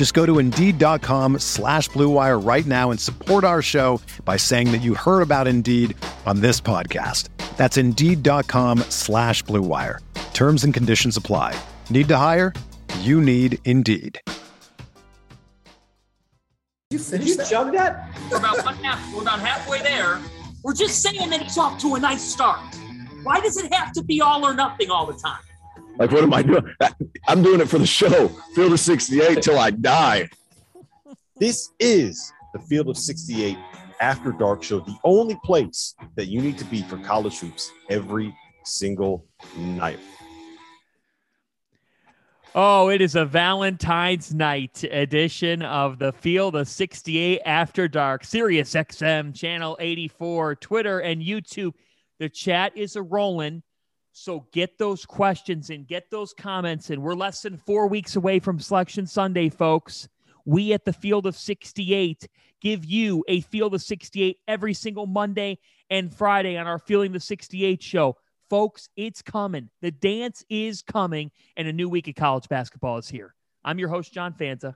Just go to Indeed.com slash BlueWire right now and support our show by saying that you heard about Indeed on this podcast. That's Indeed.com slash BlueWire. Terms and conditions apply. Need to hire? You need Indeed. You Did you that? jug that? We're about one half. We're about halfway there. We're just saying that he's off to a nice start. Why does it have to be all or nothing all the time? Like, what am I doing? I'm doing it for the show. Field of 68 till I die. This is the Field of 68 After Dark show, the only place that you need to be for college hoops every single night. Oh, it is a Valentine's night edition of the Field of 68 After Dark, Sirius XM, Channel 84, Twitter, and YouTube. The chat is a rolling. So get those questions and get those comments in. We're less than four weeks away from Selection Sunday, folks. We at the Field of 68 give you a Field of 68 every single Monday and Friday on our Feeling the 68 show. Folks, it's coming. The dance is coming, and a new week of college basketball is here. I'm your host, John Fanta.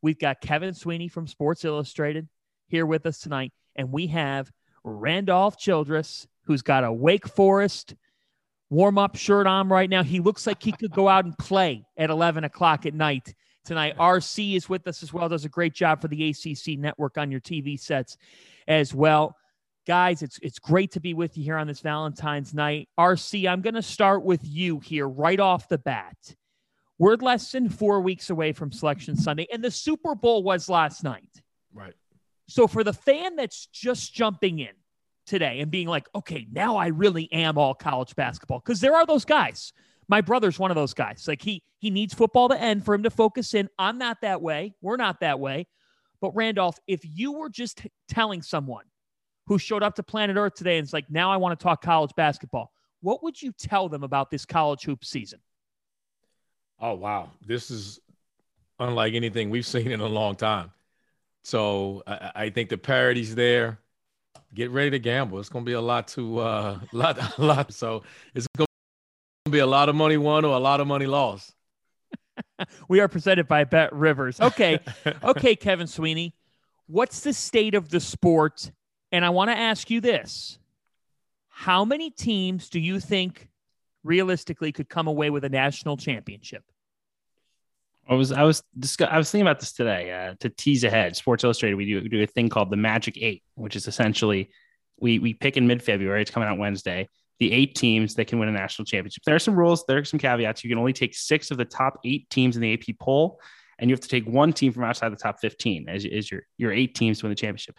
We've got Kevin Sweeney from Sports Illustrated here with us tonight, and we have Randolph Childress, who's got a Wake Forest warm up shirt on right now. He looks like he could go out and play at 11 o'clock at night tonight. RC is with us as well, does a great job for the ACC network on your TV sets as well. Guys it's it's great to be with you here on this valentine's night. Rc i'm going to start with you here right off the bat. We're less than four weeks away from selection sunday and the super bowl was last night. Right. So for the fan that's just jumping in today and being like okay now i really am all college basketball because there are those guys my brother's one of those guys like he he needs football to end for him to focus in i'm not that way we're not that way but randolph if you were just telling someone who showed up to planet Earth today and is like, now I want to talk college basketball. What would you tell them about this college hoop season? Oh, wow. This is unlike anything we've seen in a long time. So I, I think the parity's there. Get ready to gamble. It's going to be a lot to, uh, lot, a lot. So it's going to be a lot of money won or a lot of money lost. we are presented by Bet Rivers. Okay. okay, Kevin Sweeney. What's the state of the sport and I want to ask you this How many teams do you think realistically could come away with a national championship? I was I was discuss- I was thinking about this today uh, to tease ahead. Sports Illustrated, we do, we do a thing called the Magic Eight, which is essentially we we pick in mid February. It's coming out Wednesday. The eight teams that can win a national championship. There are some rules. There are some caveats. You can only take six of the top eight teams in the AP poll, and you have to take one team from outside the top fifteen as, as your your eight teams to win the championship.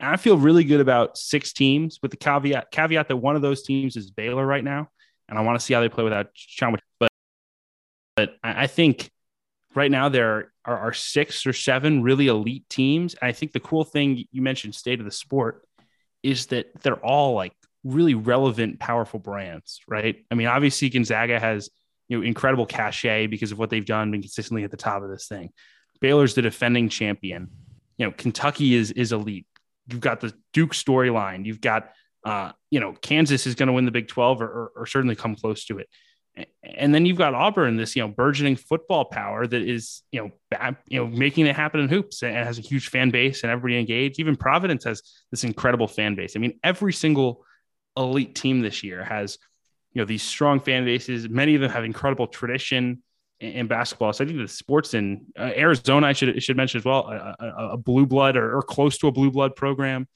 And I feel really good about six teams with the caveat caveat that one of those teams is Baylor right now, and I want to see how they play without Sean. But but I think right now there are, are six or seven really elite teams. And I think the cool thing you mentioned, state of the sport, is that they're all like really relevant, powerful brands, right? I mean, obviously Gonzaga has you know incredible cachet because of what they've done, been consistently at the top of this thing. Baylor's the defending champion. You know, Kentucky is is elite. You've got the Duke storyline. You've got, uh, you know, Kansas is going to win the Big 12 or, or, or, certainly come close to it. And then you've got Auburn, this, you know, burgeoning football power that is, you know, bad, you know, making it happen in hoops and has a huge fan base and everybody engaged. Even Providence has this incredible fan base. I mean, every single elite team this year has, you know, these strong fan bases. Many of them have incredible tradition in basketball. So I think the sports in uh, Arizona, I should should mention as well, a, a, a blue blood or, or, close to a blue blood program.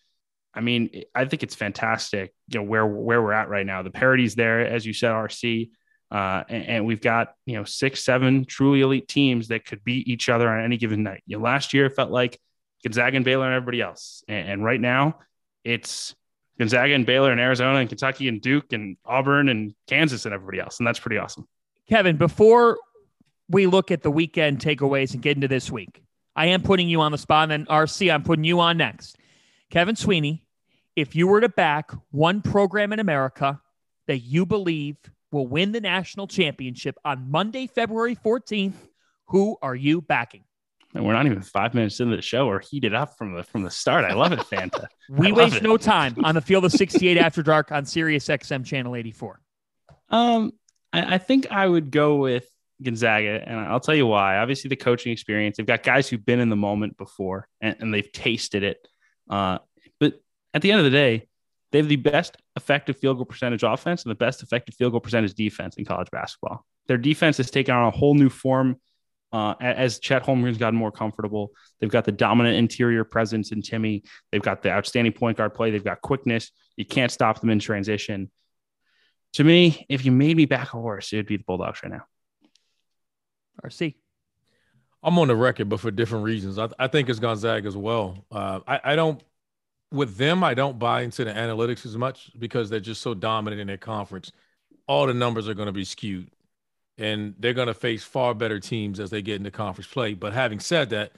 I mean, I think it's fantastic. You know where where we're at right now. The parity's there, as you said, RC, uh, and, and, we've got you know six, seven truly elite teams that could beat each other on any given night. You know, last year it felt like Gonzaga and Baylor and everybody else, and, and right now it's Gonzaga and Baylor and Arizona and Kentucky and Duke and Auburn and Kansas and everybody else, and that's pretty awesome. Kevin, before we look at the weekend takeaways and get into this week, I am putting you on the spot, and then RC, I'm putting you on next. Kevin Sweeney, if you were to back one program in America that you believe will win the national championship on Monday, February 14th, who are you backing? And we're not even five minutes into the show or heated up from the from the start. I love it, Fanta. we waste it. no time on the field of 68 after dark on Sirius XM channel 84. Um, I, I think I would go with Gonzaga, and I'll tell you why. Obviously, the coaching experience. They've got guys who've been in the moment before and, and they've tasted it. Uh, but at the end of the day, they have the best effective field goal percentage offense and the best effective field goal percentage defense in college basketball. Their defense has taken on a whole new form uh, as Chet Holmgren's gotten more comfortable. They've got the dominant interior presence in Timme. They've got the outstanding point guard play. They've got quickness. You can't stop them in transition. To me, if you made me back a horse, it would be the Bulldogs right now. RC. I'm on the record, but for different reasons. I, I think it's Gonzaga as well. Uh, I, I don't, with them, I don't buy into the analytics as much because they're just so dominant in their conference. All the numbers are going to be skewed, and they're going to face far better teams as they get into conference play. But having said that,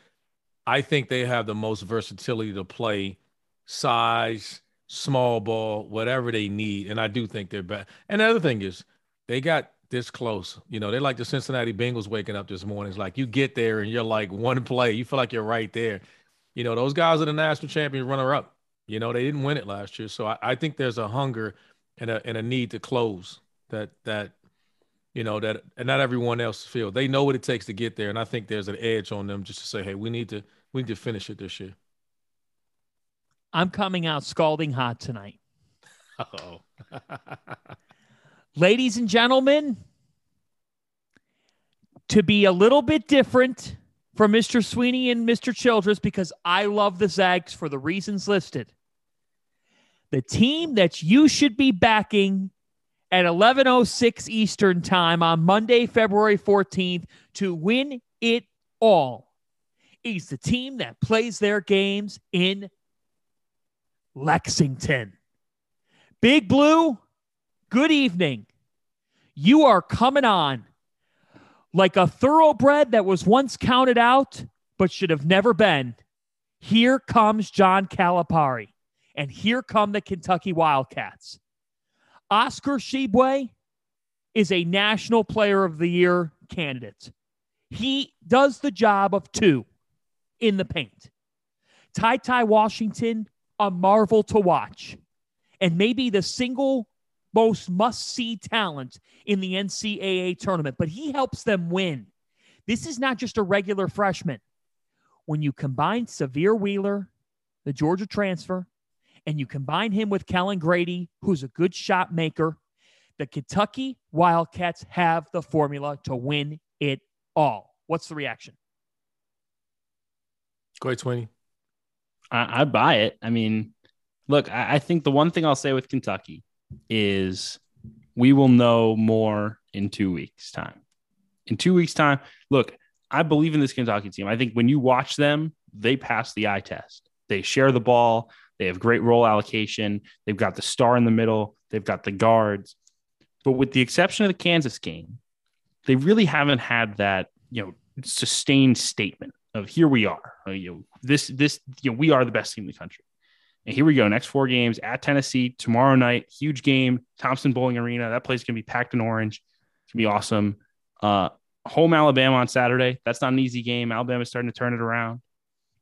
I think they have the most versatility to play size, small ball, whatever they need. And I do think they're better. And the other thing is, they got this close. You know, they're like the Cincinnati Bengals waking up this morning. It's like you get there and you're like one play, you feel like you're right there. You know, those guys are the national champion runner up. You know, they didn't win it last year. So I, I think there's a hunger and a and a need to close that that you know that and not everyone else feel. They know what it takes to get there. And I think there's an edge on them just to say, hey, we need to we need to finish it this year. I'm coming out scalding hot tonight. Oh. ladies and gentlemen, to be a little bit different from Mr. Sweeney and Mr. Childress because I love the Zags for the reasons listed. The team that you should be backing at 11:06 Eastern Time on Monday, February 14th to win it all is the team that plays their games in Lexington. Big Blue good evening. You are coming on like a thoroughbred that was once counted out but should have never been. Here comes John Calipari, and here come the Kentucky Wildcats. Oscar Tshiebwe is a National Player of the Year candidate. He does the job of two in the paint. Ty Ty Washington, a marvel to watch, and maybe the single most must see talent in the NCAA tournament, but he helps them win. This is not just a regular freshman. When you combine Sahvir Wheeler, the Georgia transfer, and you combine him with Kellan Grady, who's a good shot maker, the Kentucky Wildcats have the formula to win it all. What's the reaction? Go ahead, Sweeney. I, I buy it. I mean, look, I, I think the one thing I'll say with Kentucky is we will know more in two weeks' time. In two weeks' time, look, I believe in this Kentucky team. I think when you watch them, they pass the eye test. They share the ball. They have great role allocation. They've got the star in the middle. They've got the guards. But with the exception of the Kansas game, they really haven't had that, you know, sustained statement of here we are. Uh, you know, this this you know, we are the best team in the country. And here we go. Next four games at Tennessee tomorrow night. Huge game. Thompson Boling Arena. That place is going to be packed in orange. It's gonna be awesome. Uh, home Alabama on Saturday. That's not an easy game. Alabama's starting to turn it around.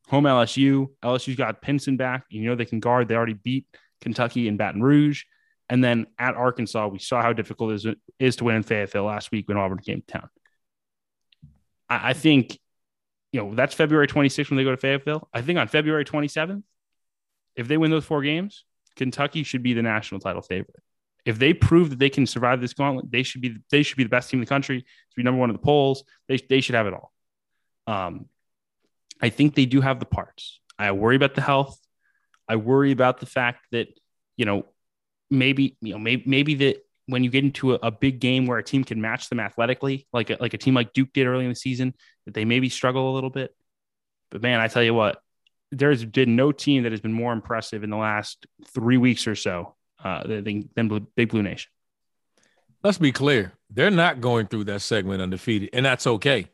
Home LSU. LSU's got Pinson back. You know they can guard. They already beat Kentucky and Baton Rouge. And then at Arkansas, we saw how difficult it is, is to win in Fayetteville last week when Auburn came to town. I, I think, you know, that's February 26th when they go to Fayetteville. I think on February 27th, if they win those four games, Kentucky should be the national title favorite. If they prove that they can survive this gauntlet, they should be they should be the best team in the country to be number one in the polls. They, they should have it all. Um, I think they do have the parts. I worry about the health. I worry about the fact that, you know, maybe, you know, maybe, maybe that when you get into a, a, big game where a team can match them athletically, like a, like a team like Duke did early in the season, that they maybe struggle a little bit. But man, I tell you what, there's been no team that has been more impressive in the last three weeks or so uh, than, than Big Blue Nation. Let's be clear. They're not going through that segment undefeated, and that's okay.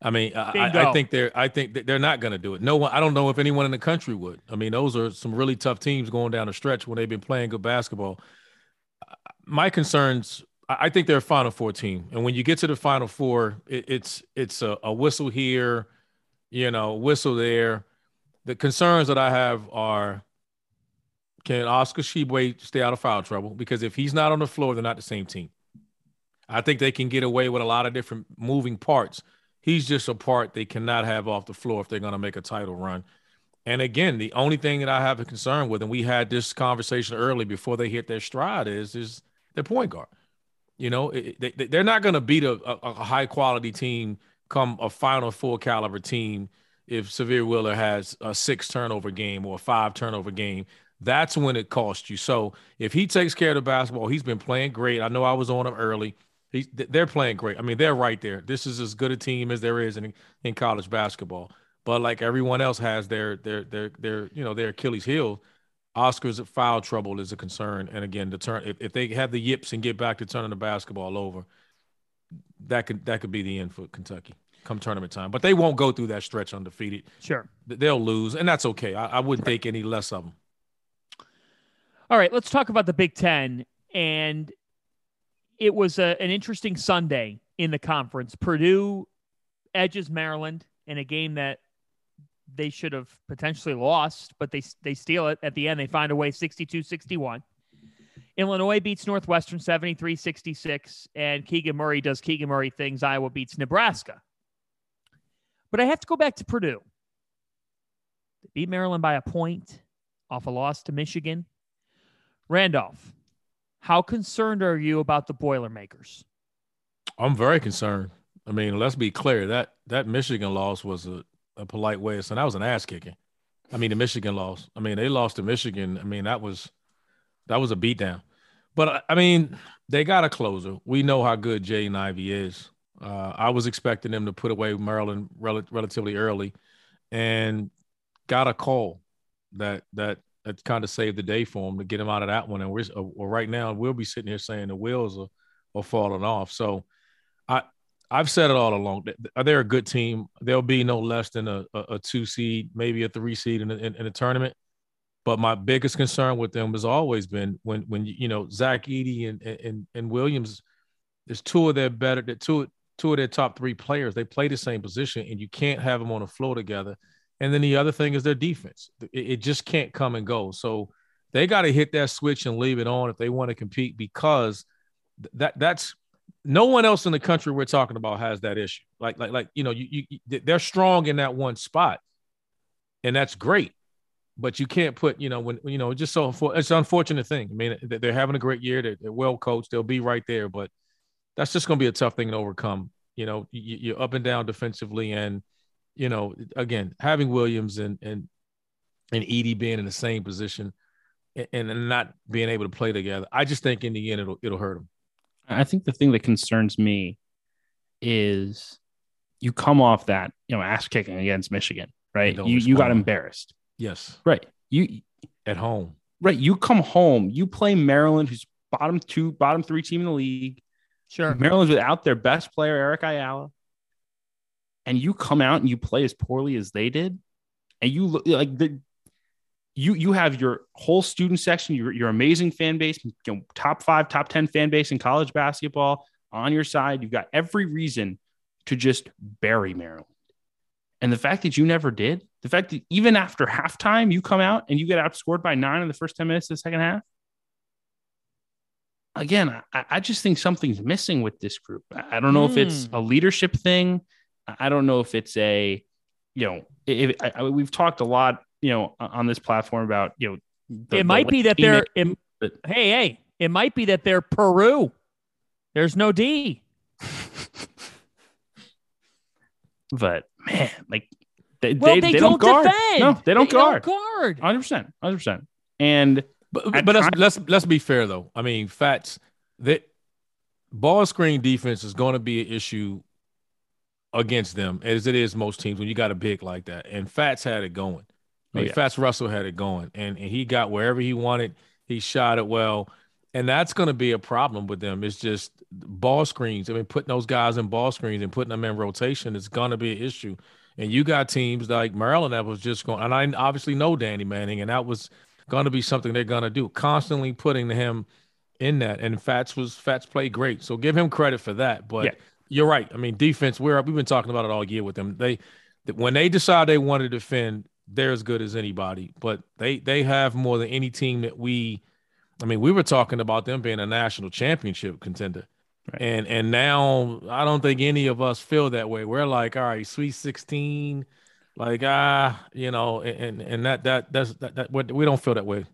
I mean, I, I, think they're I think they're not going to do it. No one. I don't know if anyone in the country would. I mean, those are some really tough teams going down the stretch when they've been playing good basketball. My concerns. I think they're a Final Four team, and when you get to the Final Four, it, it's it's a, a whistle here, you know, whistle there. The concerns that I have are can Oscar Tshiebwe stay out of foul trouble? Because if he's not on the floor, they're not the same team. I think they can get away with a lot of different moving parts. He's just a part they cannot have off the floor if they're going to make a title run. And again, the only thing that I have a concern with, and we had this conversation early before they hit their stride, is is their point guard. You know, it, they, they're not going to beat a, a, a, high quality team, come a Final Four caliber team, if Sahvir Wheeler has a six turnover game or a five turnover game. That's when it costs you. So if he takes care of the basketball, he's been playing great. I know I was on him early. He, they're playing great. I mean, they're right there. This is as good a team as there is in, in college basketball. But like everyone else has their their their their you know their Achilles heel. Oscar's foul trouble is a concern. And again, the turn if, if they have the yips and get back to turning the basketball over, that could that could be the end for Kentucky come tournament time. But they won't go through that stretch undefeated. Sure, they'll lose, and that's okay. I, I wouldn't think any less of them. All right, let's talk about the Big Ten and it was a, an interesting Sunday in the conference. Purdue edges Maryland in a game that they should have potentially lost, but they they steal it at the end. They find a way 62-61. Illinois beats Northwestern 73-66 and Keegan Murray does Keegan Murray things. Iowa beats Nebraska. But I have to go back to Purdue. They beat Maryland by a point off a loss to Michigan. Randolph, how concerned are you about the Boilermakers? I'm very concerned. I mean, let's be clear that that Michigan loss was a, a polite way of saying that was an ass kicking. I mean, the Michigan loss. I mean, they lost to Michigan. I mean, that was that was a beatdown. But I mean, they got a closer. We know how good Jaden Ivey is. Uh, I was expecting them to put away Maryland rel- relatively early, and got a call that that that kind of saved the day for him to get him out of that one. And we're uh, right now we'll be sitting here saying the wheels are, are falling off. So I I've said it all along. They're a good team. They'll be no less than a, a, a two seed, maybe a three seed in, in, in the tournament. But my biggest concern with them has always been when when you know Zach Edey and and and Williams. There's two of their better, two two of their top three players. They play the same position, and you can't have them on the floor together and then the other thing is their defense. It, it just can't come and go. So they got to hit that switch and leave it on if they want to compete because that that's no one else in the country we're talking about has that issue. Like like like you know you, you they're strong in that one spot, and that's great. But you can't put you know when you know just so it's an unfortunate thing. I mean they're having a great year. They're, they're well coached. They'll be right there, but that's just going to be a tough thing to overcome. You know you, you're up and down defensively and you know, again, having Williams and and and Edey being in the same position and, and not being able to play together, I just think in the end it'll it'll hurt them. I think the thing that concerns me is you come off that you know ass kicking against Michigan, right? You you got embarrassed. Yes. Right. You at home. Right. You come home. You play Maryland, who's bottom two, bottom three team in the league. Sure. Maryland's without their best player, Eric Ayala and you come out and you play as poorly as they did, and you look like the you you have your whole student section, your your amazing fan base, you know, top five, top ten fan base in college basketball on your side. You've got every reason to just bury Maryland. And the fact that you never did, the fact that even after halftime you come out and you get outscored by nine in the first 10 minutes of the second half. Again, I, I just think something's missing with this group. I don't know mm. if it's hmm. a leadership thing. I don't know if it's a, you know, if, I, we've talked a lot, you know, on this platform about, you know, the, it might be that they're, it, but, hey, hey, it might be that they're Peru. There's no D. but man, like They, Well, they, don't, guard. defend. No, they don't guard. guard. 100%. 100%. And But, At but let's, let's let's be fair though. I mean, Fatts that ball screen defense is going to be an issue against them as it is most teams when you got a big like that. And Fatts had it going. I Oh, mean, yeah. Fatts Russell had it going, and and he got wherever he wanted. He shot it well, and that's going to be a problem with them. It's just ball screens. I mean, putting those guys in ball screens and putting them in rotation is going to be an issue. And you got teams like Maryland that was just going, and I obviously know Danny Manning, and that was going to be something they're going to do, constantly putting him in that. And Fatts was Fatts played great, so give him credit for that. But Yeah. you're right. I mean, defense. We're we've been talking about it all year with them. They when they decide they want to defend, they're as good as anybody. But they they have more than any team that we. I mean, we were talking about them being a national championship contender. Right. And and now I don't think any of us feel that way. We're like, all right, Sweet 16, like ah, you know, and and that that that's that, that what we don't feel that way.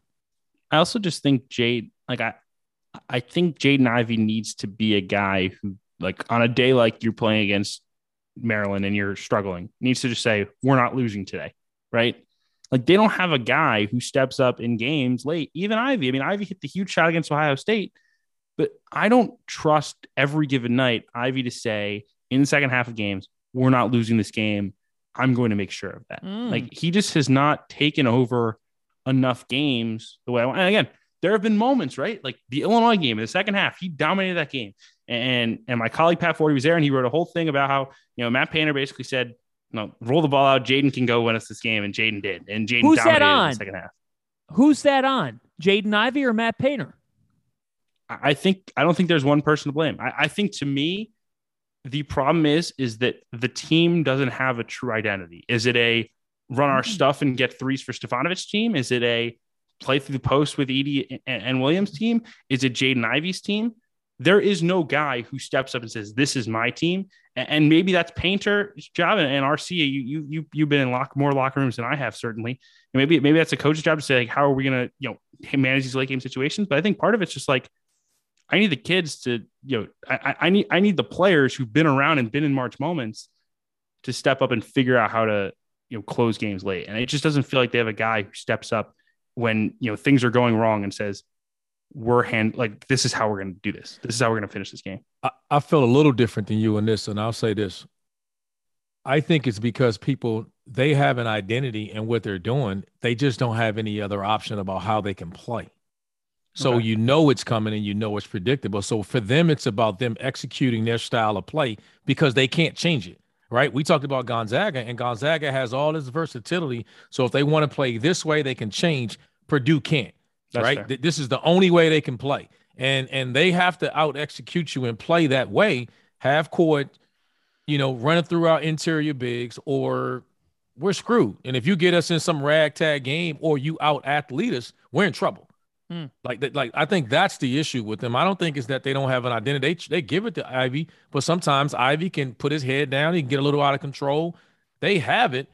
I also just think Jade, like I, I think Jaden Ivey needs to be a guy who, like, on a day like you're playing against Maryland and you're struggling, needs to just say, "We're not losing today," right? Like they don't have a guy who steps up in games late. Even Ivey. I mean, Ivey hit the huge shot against Ohio State, but I don't trust every given night Ivey to say in the second half of games, "We're not losing this game." I'm going to make sure of that. Mm. Like he just has not taken over enough games the way I want. And again, there have been moments, right? Like the Illinois game in the second half, he dominated that game. And and my colleague Pat Forde was there, and he wrote a whole thing about how you know Matt Painter basically said, "No, roll the ball out. Jaden can go win us this game," and Jaden did. And Jaden Who's that dominated in on? the second half. Who's that on? Jaden Ivey or Matt Painter? I I think I don't think there's one person to blame. I, I think to me, the problem is is that the team doesn't have a true identity. Is it a run our mm-hmm. stuff and get threes for Stefanovic team? Is it a play through the post with Edey and, and Williams team? Is it Jaden Ivey's team? There is no guy who steps up and says, "This is my team." And, maybe that's Painter's job and, and RC. You you you you've been in lock more locker rooms than I have certainly. And maybe maybe that's a coach's job to say like, how are we gonna you know manage these late game situations? But I think part of it's just like I need the kids to, you know, I, I- need I need the players who've been around and been in March moments to step up and figure out how to, you know, close games late. And it just doesn't feel like they have a guy who steps up when you know things are going wrong and says, "We're hand like this is how we're going to do this. This is how we're going to finish this game." I, I feel a little different than you in this, and I'll say this. I think it's because people they have an identity in what they're doing. They just don't have any other option about how they can play. So Okay. you know it's coming and you know it's predictable. So for them, it's about them executing their style of play because they can't change it. Right. We talked about Gonzaga, and Gonzaga has all this versatility. So if they want to play this way, they can change. Purdue can't. That's right. fair. This is the only way they can play. And and they have to out execute you and play that way, half court, you know, running through our interior bigs, or we're screwed. And if you get us in some ragtag game or you out athlete us, we're in trouble. Hmm. Like that, like I think that's the issue with them. I don't think it's that they don't have an identity. They, they give it to Ivey, but sometimes Ivey can put his head down. He can get a little out of control. They have it.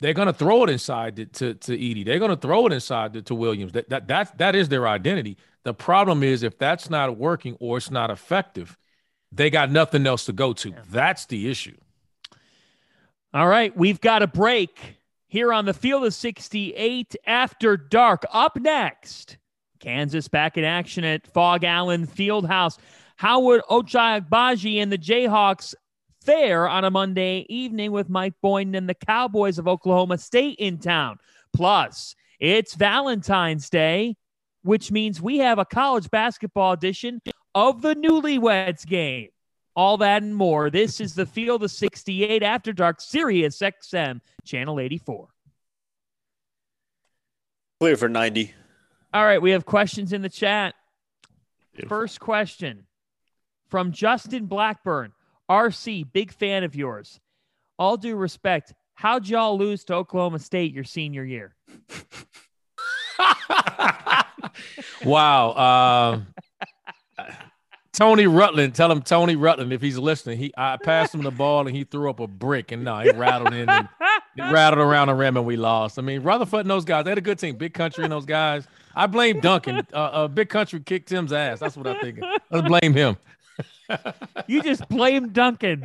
They're gonna throw it inside to to, to Edey. They're gonna throw it inside to, to Williams. That that that that is their identity. The problem is if that's not working or it's not effective, they got nothing else to go to. That's the issue. All right, we've got a break here on the field of 68 after dark. Up next, Kansas back in action at Phog Allen Fieldhouse. How would Ochai and the Jayhawks fare on a Monday evening with Mike Boynton and the Cowboys of Oklahoma State in town? Plus, it's Valentine's Day, which means we have a college basketball edition of the Newlyweds game. All that and more. This is the Field of 68 After Dark, Sirius XM, Channel 84. Clear for 90. All right, we have questions in the chat. First question from Justin Blackburn. RC, big fan of yours. All due respect, how'd y'all lose to Oklahoma State your senior year? wow. Um, Tony Rutland, tell him Tony Rutland if he's listening. He I passed him the ball and he threw up a brick and no, he rattled in and it rattled around the rim and we lost. I mean, Rutherford and those guys, they had a good team. Big Country and those guys. I blame Duncan. Uh, uh, Big Country kicked Tim's ass. That's what I think. Let's blame him. you just blame Duncan.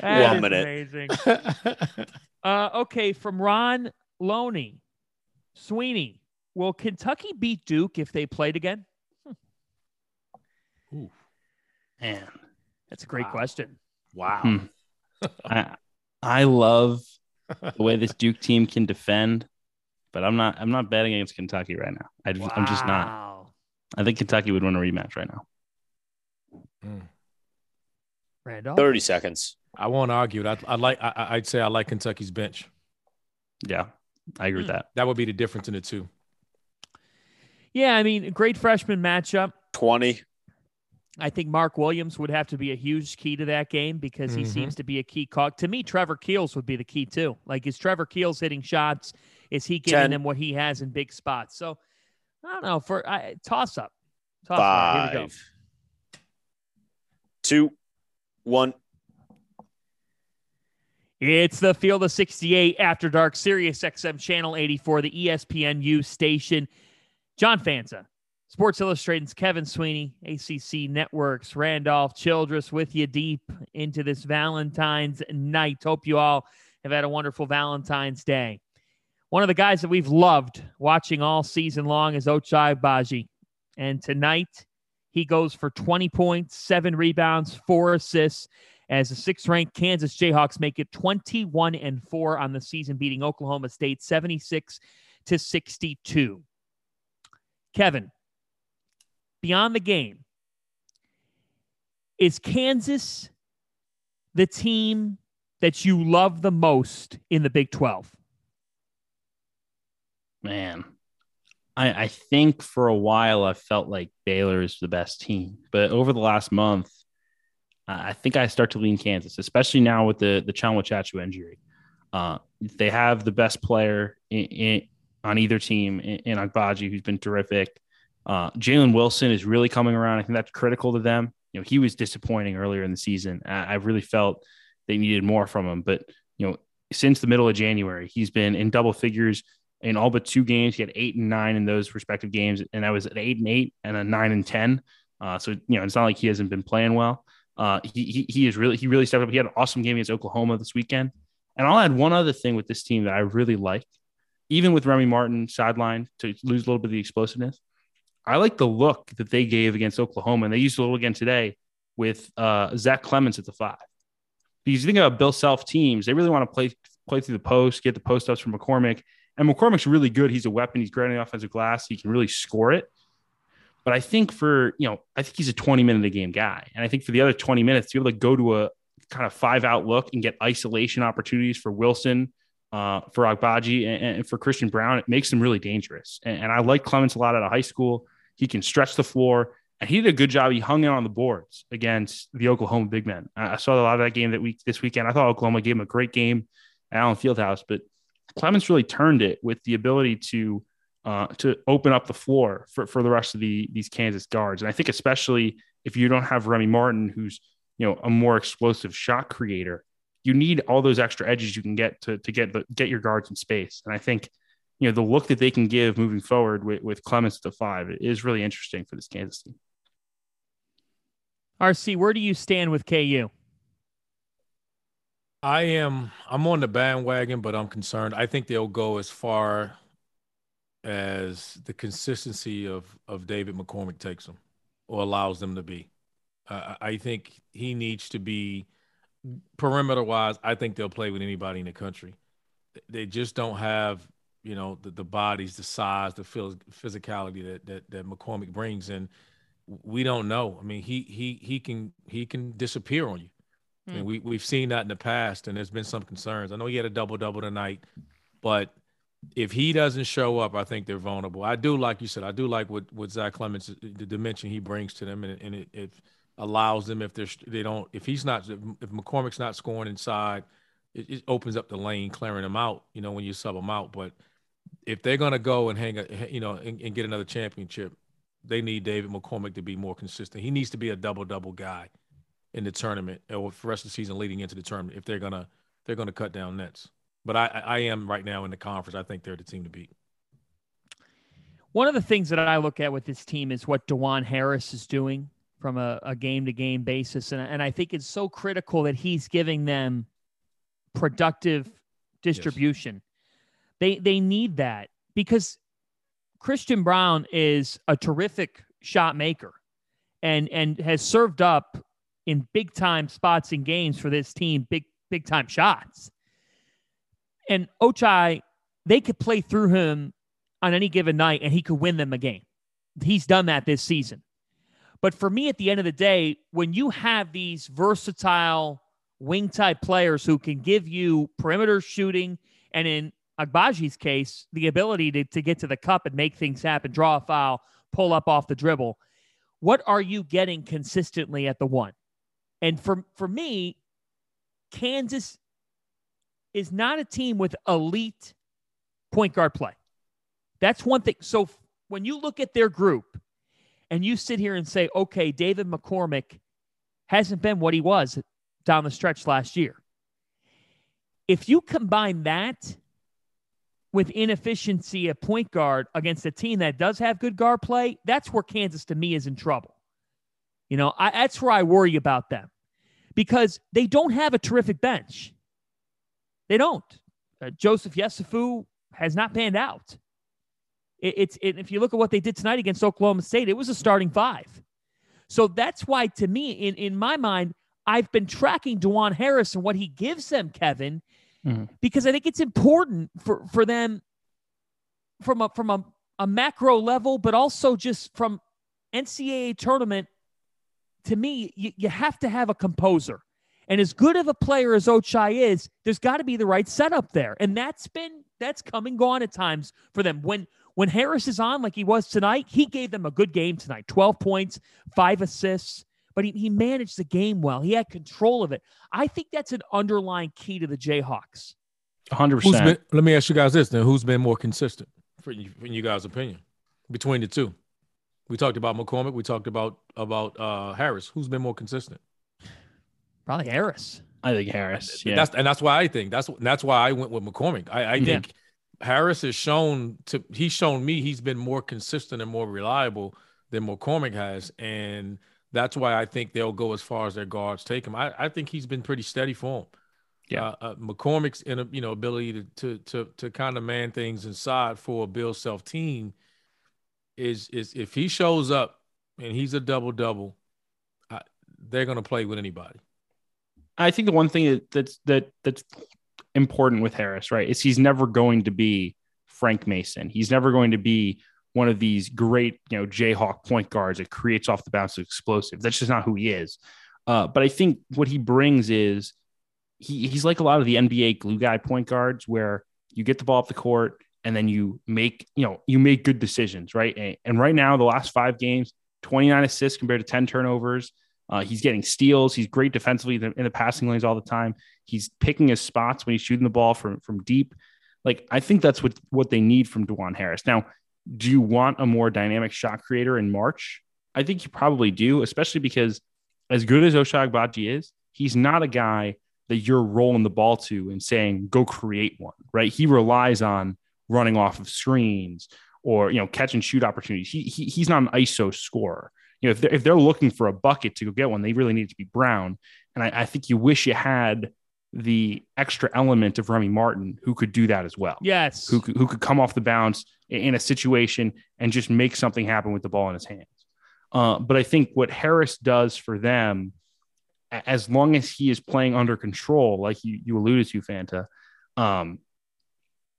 That One is minute. Amazing. Uh, okay, from Ron Loney, Sweeney, will Kentucky beat Duke if they played again? Man, That's a great Wow. question. wow. Hmm. I I love the way this Duke team can defend, but I'm not I'm not betting against Kentucky right now. I, I'm just not. Wow. I think Kentucky would win a rematch right now. Randolph. 30 seconds. I won't argue. I, I like. I, I'd say I like Kentucky's bench. Yeah, I agree with Hmm. that. That would be the difference in the two. Yeah, I mean, great freshman matchup. 20. I think Mark Williams would have to be a huge key to that game because he Mhm. seems to be a key cog. To me, Trevor Keels would be the key too. Like, is Trevor Keels hitting shots? Is he giving Ten. them what he has in big spots? So, I don't know. For I, toss up, toss up. Here we go. Two. One. It's the Field of 68 After Dark, Sirius XM Channel 84, the ESPNU station. John Fanta, Sports Illustrated's Kevin Sweeney, ACC Networks, Randolph Childress with you deep into this Valentine's night. Hope you all have had a wonderful Valentine's Day. One of the guys that we've loved watching all season long is Ochai Agbaji. And tonight, he goes for 20 points, seven rebounds, four assists as the sixth ranked Kansas Jayhawks make it 21 and 4 on the season, beating Oklahoma State 76 to 62. Kevin, beyond the game, is Kansas the team that you love the most in the Big 12? Man, I, I think for a while I felt like Baylor is the best team, but over the last month, I think I start to lean Kansas, especially now with the the Tchatchoua injury. Uh, they have the best player in, in, on either team in, in Agbaji, who's been terrific. Uh, Jalen Wilson is really coming around. I think that's critical to them. You know, he was disappointing earlier in the season. I, I really felt they needed more from him, but you know, since the middle of January, he's been in double figures in all but two games. He had eight and nine in those respective games, and that was an eight and eight and a nine and ten. Uh, so you know, it's not like he hasn't been playing well. Uh, he, he he is really he really stepped up. He had an awesome game against Oklahoma this weekend. And I'll add one other thing with this team that I really like, even with Remy Martin sidelined to lose a little bit of the explosiveness. I like the look that they gave against Oklahoma, and they used a little again today with uh, Zach Clemence at the five. Because you think about Bill Self teams, they really want to play play through the post, get the post ups from McCormack, and McCormack's really good. He's a weapon. He's great on the offensive glass. He can really score it. But I think for, you know, I think he's a 20 minute a game guy. And I think for the other 20 minutes, to be able to go to a kind of five out look and get isolation opportunities for Wilson, uh, for Agbaji, and, and for Christian Brown, it makes them really dangerous. And, and I like Clemence a lot out of high school. He can stretch the floor. And he did a good job. He hung in on the boards against the Oklahoma big men. I I saw a lot of that game that week this weekend. I thought Oklahoma gave him a great game at Allen Fieldhouse, but Clemence really turned it with the ability to uh, to open up the floor for, for the rest of the these Kansas guards. And I think especially if you don't have Remy Martin, who's you know a more explosive shot creator, you need all those extra edges you can get to to get the, get your guards in space. And I think you know the look that they can give moving forward with, with Clemence at the five is really interesting for this Kansas team. RC, where do you stand with KU? I am. I'm on the bandwagon, but I'm concerned. I think they'll go as far as the consistency of of David McCormack takes them, or allows them to be. Uh, I think he needs to be perimeter wise. I think they'll play with anybody in the country. They just don't have, you know, the, the bodies, the size, the physicality that, that that McCormack brings, and we don't know. I mean, he he he can he can disappear on you. I mean, hmm. we we've seen that in the past, and there's been some concerns. I know he had a double double tonight, but if he doesn't show up, I think they're vulnerable. I do like you said. I do like what what Zach Clemence, the dimension he brings to them, and, and it, it allows them if they're they don't if he's not if McCormack's not scoring inside, it, it opens up the lane, clearing them out. You know when you sub them out, but if they're gonna go and hang a you know and, and get another championship, they need David McCormack to be more consistent. He needs to be a double double guy in the tournament or for the rest of the season leading into the tournament if they're gonna they're gonna cut down nets. But I I am right now in the conference. I think they're the team to beat. One of the things that I look at with this team is what Dajuan Harris is doing. From a game to game basis. And, and I think it's so critical that he's giving them productive distribution. Yes. They they need that because Christian Brown is a terrific shot maker and and has served up in big time spots in games for this team, big big time shots. And Ochai, they could play through him on any given night and he could win them a game. He's done that this season. But for me, at the end of the day, when you have these versatile wing type players who can give you perimeter shooting and in Agbaji's case, the ability to, to get to the cup and make things happen, draw a foul, pull up off the dribble. What are you getting consistently at the one? And for, for me, Kansas is not a team with elite point guard play. That's one thing. So when you look at their group and you sit here and say, okay, David McCormack hasn't been what he was down the stretch last year. If you combine that with inefficiency at point guard against a team that does have good guard play, that's where Kansas to me is in trouble. You know, I, that's where I worry about them because they don't have a terrific bench. They don't. Uh, Joseph Yesufu has not panned out. It, it's it, if you look at what they did tonight against Oklahoma State, it was a starting five. So that's why, to me, in in my mind, I've been tracking Dajuan Harris and what he gives them, Kevin, mm-hmm. because I think it's important for for them from a from a, a macro level, but also just from NCAA tournament. To me, you, you have to have a composer. And as good of a player as Ochai is, there's got to be the right setup there. And that's been that's come and gone at times for them. When when Harris is on like he was tonight, he gave them a good game tonight. 12 points, five assists but he, he managed the game well. He had control of it. I think that's an underlying key to the Jayhawks. 100%. Been, let me ask you guys this then. Who's been more consistent, for you, in you guys' opinion, between the two? We talked about McCormack. We talked about about uh, Harris. Who's been more consistent? Probably Harris. I think Harris. Yeah. That's and that's why I think that's that's why I went with McCormack. I, I think yeah. Harris has shown to he's shown me he's been more consistent and more reliable than McCormack has, and that's why I think they'll go as far as their guards take him. I, I think he's been pretty steady for him. Yeah, uh, uh, McCormack's in a you know ability to to to, to kind of man things inside for a Bill Self team is is if he shows up and he's a double double, they're going to play with anybody. I think the one thing that, that's that that's important with Harris, right, is he's never going to be Frank Mason. He's never going to be one of these great, you know, Jayhawk point guards that creates off the bounce explosive. That's just not who he is. Uh, but I think what he brings is he, he's like a lot of the NBA glue guy point guards where you get the ball up the court and then you make, you know, you make good decisions, right? And, and right now, the last five games, 29 assists compared to 10 turnovers. Uh, he's getting steals. He's great defensively in the, in the passing lanes all the time. He's picking his spots when he's shooting the ball from, from deep. Like, I think that's what, what they need from Dajuan Harris. Now, do you want a more dynamic shot creator in March? I think you probably do, especially because as good as Ochai Agbaji is, he's not a guy that you're rolling the ball to and saying, go create one, right? He relies on running off of screens or, you know, catch and shoot opportunities. He, he he's not an ISO scorer. You know, if they're, if they're looking for a bucket to go get one, they really need to be Brown. And I, I think you wish you had the extra element of Remy Martin who could do that as well. Yes. Who, who could come off the bounce in a situation and just make something happen with the ball in his hands. Uh, but I think what Harris does for them, as long as he is playing under control, like you, you alluded to, Fanta, um,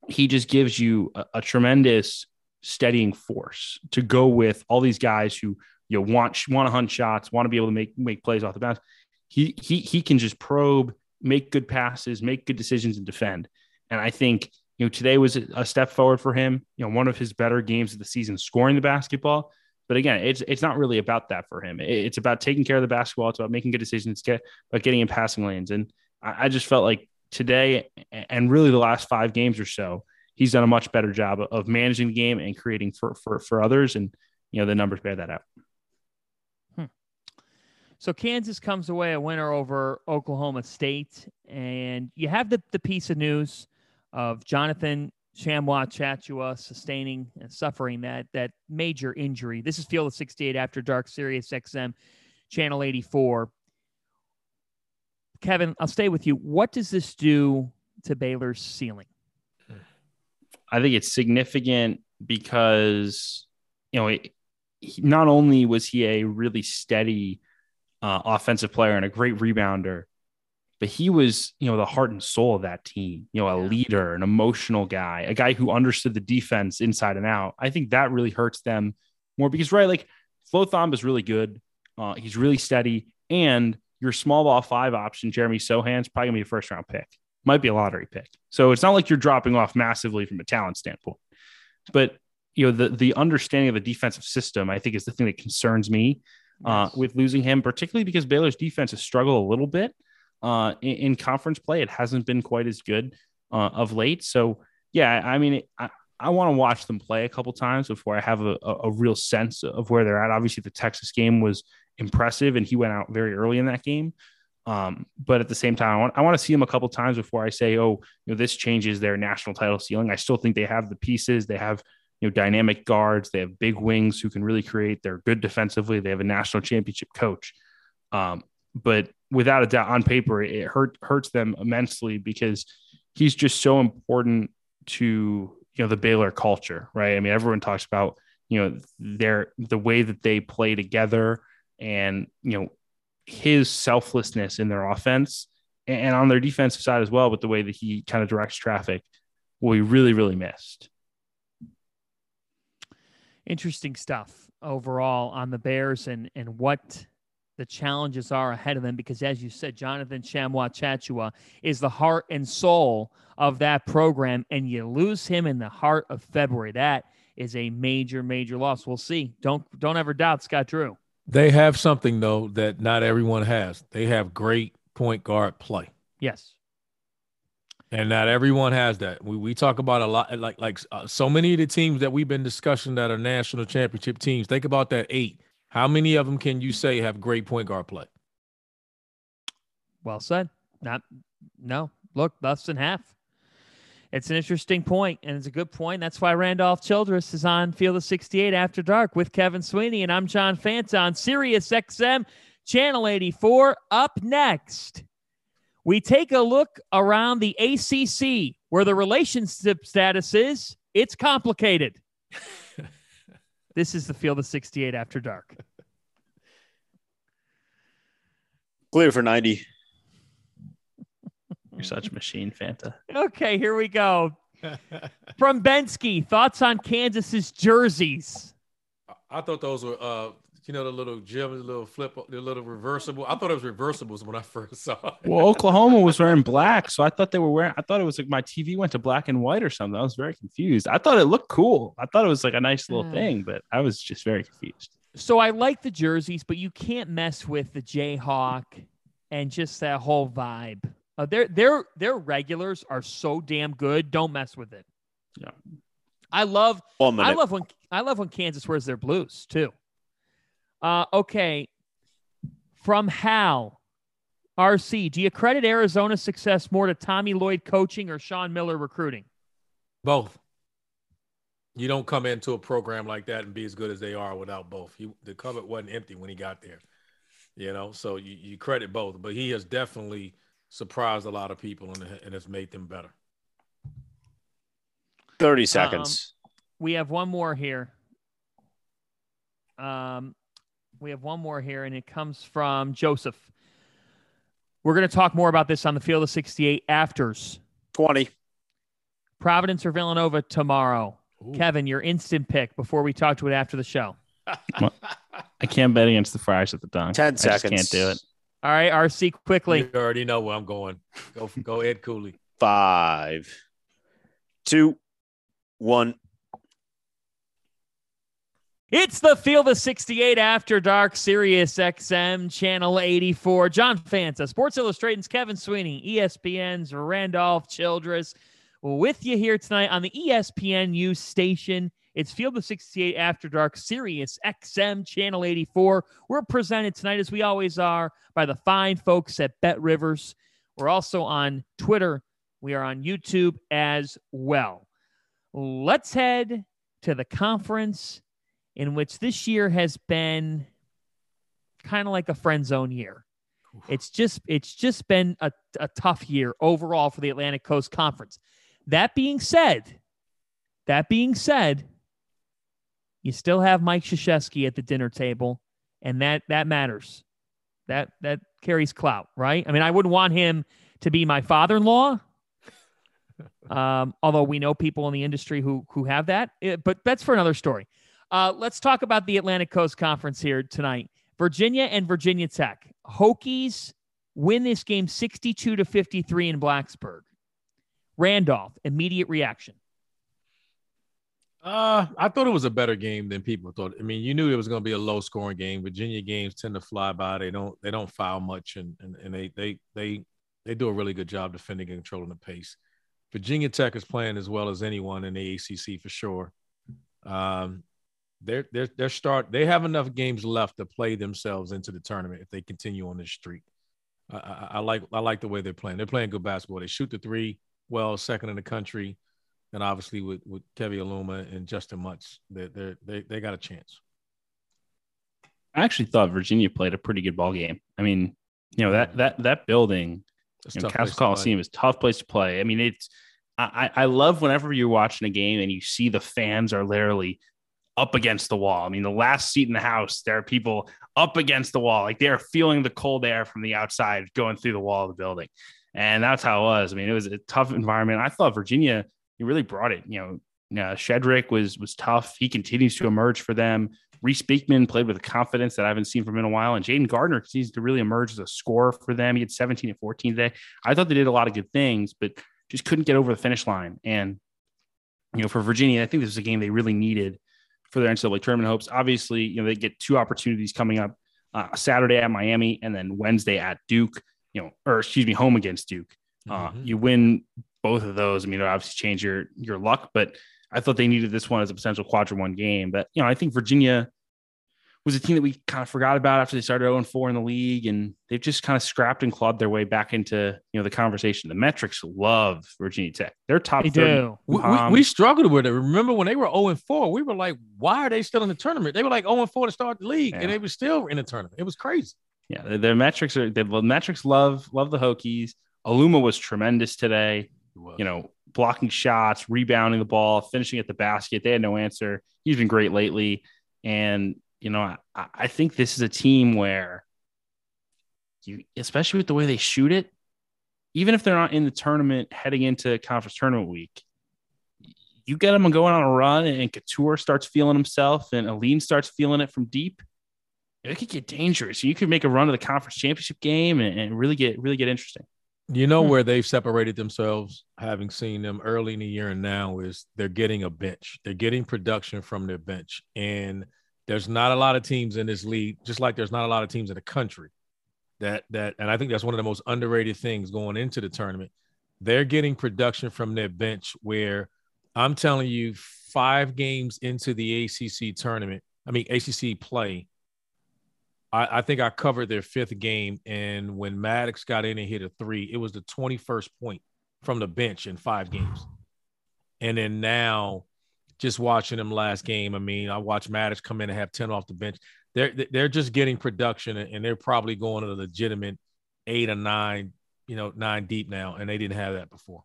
he just gives you a, a, tremendous steadying force to go with all these guys who you want want to hunt shots, want to be able to make make plays off the bounce. He he he can just probe make good passes, make good decisions, and defend. And I think you know today was a step forward for him. You know, one of his better games of the season, scoring the basketball. But again, it's it's not really about that for him. It's about taking care of the basketball. It's about making good decisions. Get about getting in passing lanes. And I, I just felt like today, and really the last five games or so, he's done a much better job of managing the game and creating for for for others. And you know the numbers bear that out. So Kansas comes away a winner over Oklahoma State, and you have the, the piece of news of Jonathan Tchamwa Tchatchoua sustaining and suffering that that major injury. This is Field of 68 after dark Sirius XM. Channel 84. Kevin, I'll stay with you. What does this do to Baylor's ceiling? I think it's significant because, you know, he, not only was he a really steady uh, offensive player and a great rebounder, but he was, you know, the heart and soul of that team, you know, a leader, an emotional guy, a guy who understood the defense inside and out. I think that really hurts them more because, right, like Flo Thamba is really good. Uh, he's really steady. And your small ball five option, Jeremy Sochan's probably gonna be a first round pick, might be a lottery pick. So it's not like you're dropping off massively from a talent standpoint. But you know, the the understanding of the defensive system, I think, is the thing that concerns me uh, with losing him, particularly because Baylor's defense has struggled a little bit uh, in, in, conference play. It hasn't been quite as good uh, of late. So yeah, I mean, it, I, I want to watch them play a couple times before I have a, a, a, real sense of where they're at. Obviously, the Texas game was impressive, and he went out very early in that game. Um, but at the same time, I want, I want to see him a couple times before I say, oh, you know, this changes their national title ceiling. I still think they have the pieces. They have you know dynamic guards. They have big wings who can really create. They're good defensively. They have a national championship coach. Um, but without a doubt, on paper, it hurt hurts them immensely because he's just so important to you know the Baylor culture, right? I mean, everyone talks about you know their the way that they play together and you know his selflessness in their offense and on their defensive side as well, but the way that he kind of directs traffic, we really, really missed. Interesting stuff overall on the Bears and and what the challenges are ahead of them because as you said jonathan tchamwa tchatchoua is the heart and soul of that program and you lose him in the heart of february. That is a major major loss. We'll see. Don't don't ever doubt scott drew. They have something though that not everyone has. They have great point guard play. Yes and not everyone has that. We, we talk about a lot, like like uh, so many of the teams that we've been discussing that are national championship teams. Think about that eight how many of them can you say have great point guard play? Well said. Not no. Look, less than half. It's an interesting point, and it's a good point. That's why Randolph Childress is on Field of 68 After Dark with Kevin Sweeney, and I'm John Fanta on Sirius XM, Channel 84. Up next, we take a look around the ACC, where the relationship status is it's complicated. This is the field of 68 after dark. Clear for 90. You're such a machine, Fanta. Okay, here we go. From Bensky, thoughts on Kansas's jerseys? I thought those were uh, you know, the little gym, the little flip, the little reversible. I thought it was reversibles when I first saw it. Well, Oklahoma was wearing black, so I thought they were wearing. I thought it was like my TV went to black and white or something. I was very confused. I thought it looked cool. I thought it was like a nice little mm. thing, but I was just very confused. So I like the jerseys, but you can't mess with the Jayhawk and just that whole vibe. Uh, their their their regulars are so damn good. Don't mess with it. Yeah. I love I love when I love when Kansas wears their blues too. Uh, okay. From Hal, RC, do you credit Arizona's success more to Tommy Lloyd coaching or Sean Miller recruiting? Both. You don't come into a program like that and be as good as they are without both. He, the cupboard wasn't empty when he got there, you know. So you, you credit both, but he has definitely surprised a lot of people and, and has made them better. Thirty seconds. Um, we have one more here. Um, we have one more here, and it comes from Joseph. We're going to talk more about this on the field of 68 afters. 20. Providence or Villanova tomorrow. Ooh. Kevin, your instant pick before we talk to it after the show. I can't bet against the Friars at the dunk. 10 seconds. I can't do it. All right, RC, quickly. You already know where I'm going. Go, go Ed Cooley. Five, two, one. It's the Field of 68 After Dark, Sirius XM, Channel 84. John Fanta, Sports Illustrated's Kevin Sweeney, ESPN's Randolph Childress, with you here tonight on the ESPN U station. It's Field of 68 After Dark, Sirius XM, Channel 84. We're presented tonight, as we always are, by the fine folks at Bet Rivers. We're also on Twitter. We are on YouTube as well. Let's head to the conference in which this year has been kind of like a friend zone year. It's just it's just been a, a tough year overall for the Atlantic Coast Conference. That being said, that being said, you still have Mike Krzyzewski at the dinner table, and that that matters. That that carries clout, right? I mean, I wouldn't want him to be my father-in-law. Um, although we know people in the industry who who have that, eh, but that's for another story. Uh, let's talk about the Atlantic Coast Conference here tonight. Virginia and Virginia Tech. Hokies win this game 62 to 53 in Blacksburg. Randolph, immediate reaction. Uh, I thought it was a better game than people thought. I mean, you knew it was going to be a low scoring game. Virginia games tend to fly by. They don't they don't foul much, and and, and they they they they do a really good job defending and controlling the pace. Virginia Tech is playing as well as anyone in the ACC for sure. Um, they're they're they're start. They have enough games left to play themselves into the tournament if they continue on this streak. I, I, I like I like the way they're playing. They're playing good basketball. They shoot the three well, second in the country and obviously with with Keve Aluma and Justin Mutts, they they they they got a chance. I actually thought Virginia played a pretty good ball game. I mean, you know that that that building, you know, Cassell Coliseum is tough place to play. I mean, it's I I love whenever you're watching a game and you see the fans are literally up against the wall. I mean, the last seat in the house, there are people up against the wall, like they are feeling the cold air from the outside going through the wall of the building, and that's how it was. I mean, it was a tough environment. I thought Virginia really brought it. You know, uh, Shedrick was was tough. He continues to emerge for them. Reece Beekman played with a confidence that I haven't seen from in a while, and Jayden Gardner continues to really emerge as a scorer for them. He had 17 and 14 today. I thought they did a lot of good things, but just couldn't get over the finish line. And you know, for Virginia, I think this was a game they really needed for their NCAA tournament hopes. Obviously, you know, they get two opportunities coming up uh, Saturday at Miami and then Wednesday at Duke. You know, or excuse me, home against Duke. Uh, mm-hmm. You win both of those. I mean, it obviously change your your luck, but I thought they needed this one as a potential quadrant one game. But you know, I think Virginia was a team that we kind of forgot about after they started 0 4 in the league, and they've just kind of scrapped and clawed their way back into you know the conversation. The metrics love Virginia Tech. They're top. They do. We, we, um, we, struggled with it. Remember when they were 0 4, we were like, why are they still in the tournament? They were like 0 4 to start the league, yeah. and they were still in the tournament. It was crazy. Yeah, their metrics are the metrics love love the Hokies. Aluma was tremendous today. You know, blocking shots, rebounding the ball, finishing at the basket. They had no answer. He's been great lately. And, you know, I, I think this is a team where you, especially with the way they shoot it, even if they're not in the tournament heading into conference tournament week, you get them going on a run and Cattoor starts feeling himself and Alleyne starts feeling it from deep. It could get dangerous. You could make a run to the conference championship game and, and really get really get interesting. You know hmm. where they've separated themselves, having seen them early in the year and now, is they're getting a bench. They're getting production from their bench. And there's not a lot of teams in this league, just like there's not a lot of teams in the country that that and I think that's one of the most underrated things going into the tournament. They're getting production from their bench where I'm telling you, five games into the ACC tournament, I mean ACC play, I, I, think I covered their fifth game, and when Maddox got in and hit a three, it was the 21st point from the bench in five games. And then now, just watching them last game, I mean, I watched Maddox come in and have 10 off the bench. They're they're just getting production, and they're probably going to a legitimate eight or nine, you know, nine deep now, and they didn't have that before.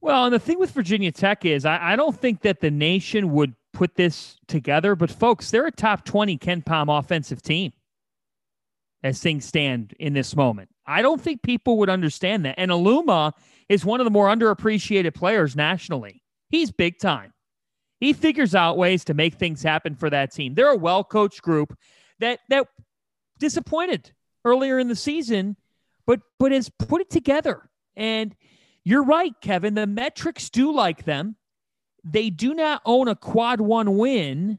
Well, and the thing with Virginia Tech is, I, I don't think that the nation would put this together. But folks, they're a top 20 KenPom offensive team as things stand in this moment. I don't think people would understand that. And Aluma is one of the more underappreciated players nationally. He's big time. He figures out ways to make things happen for that team. They're a well-coached group that that disappointed earlier in the season, but but has put it together. And you're right, Kevin. The metrics do like them. They do not own a quad one win.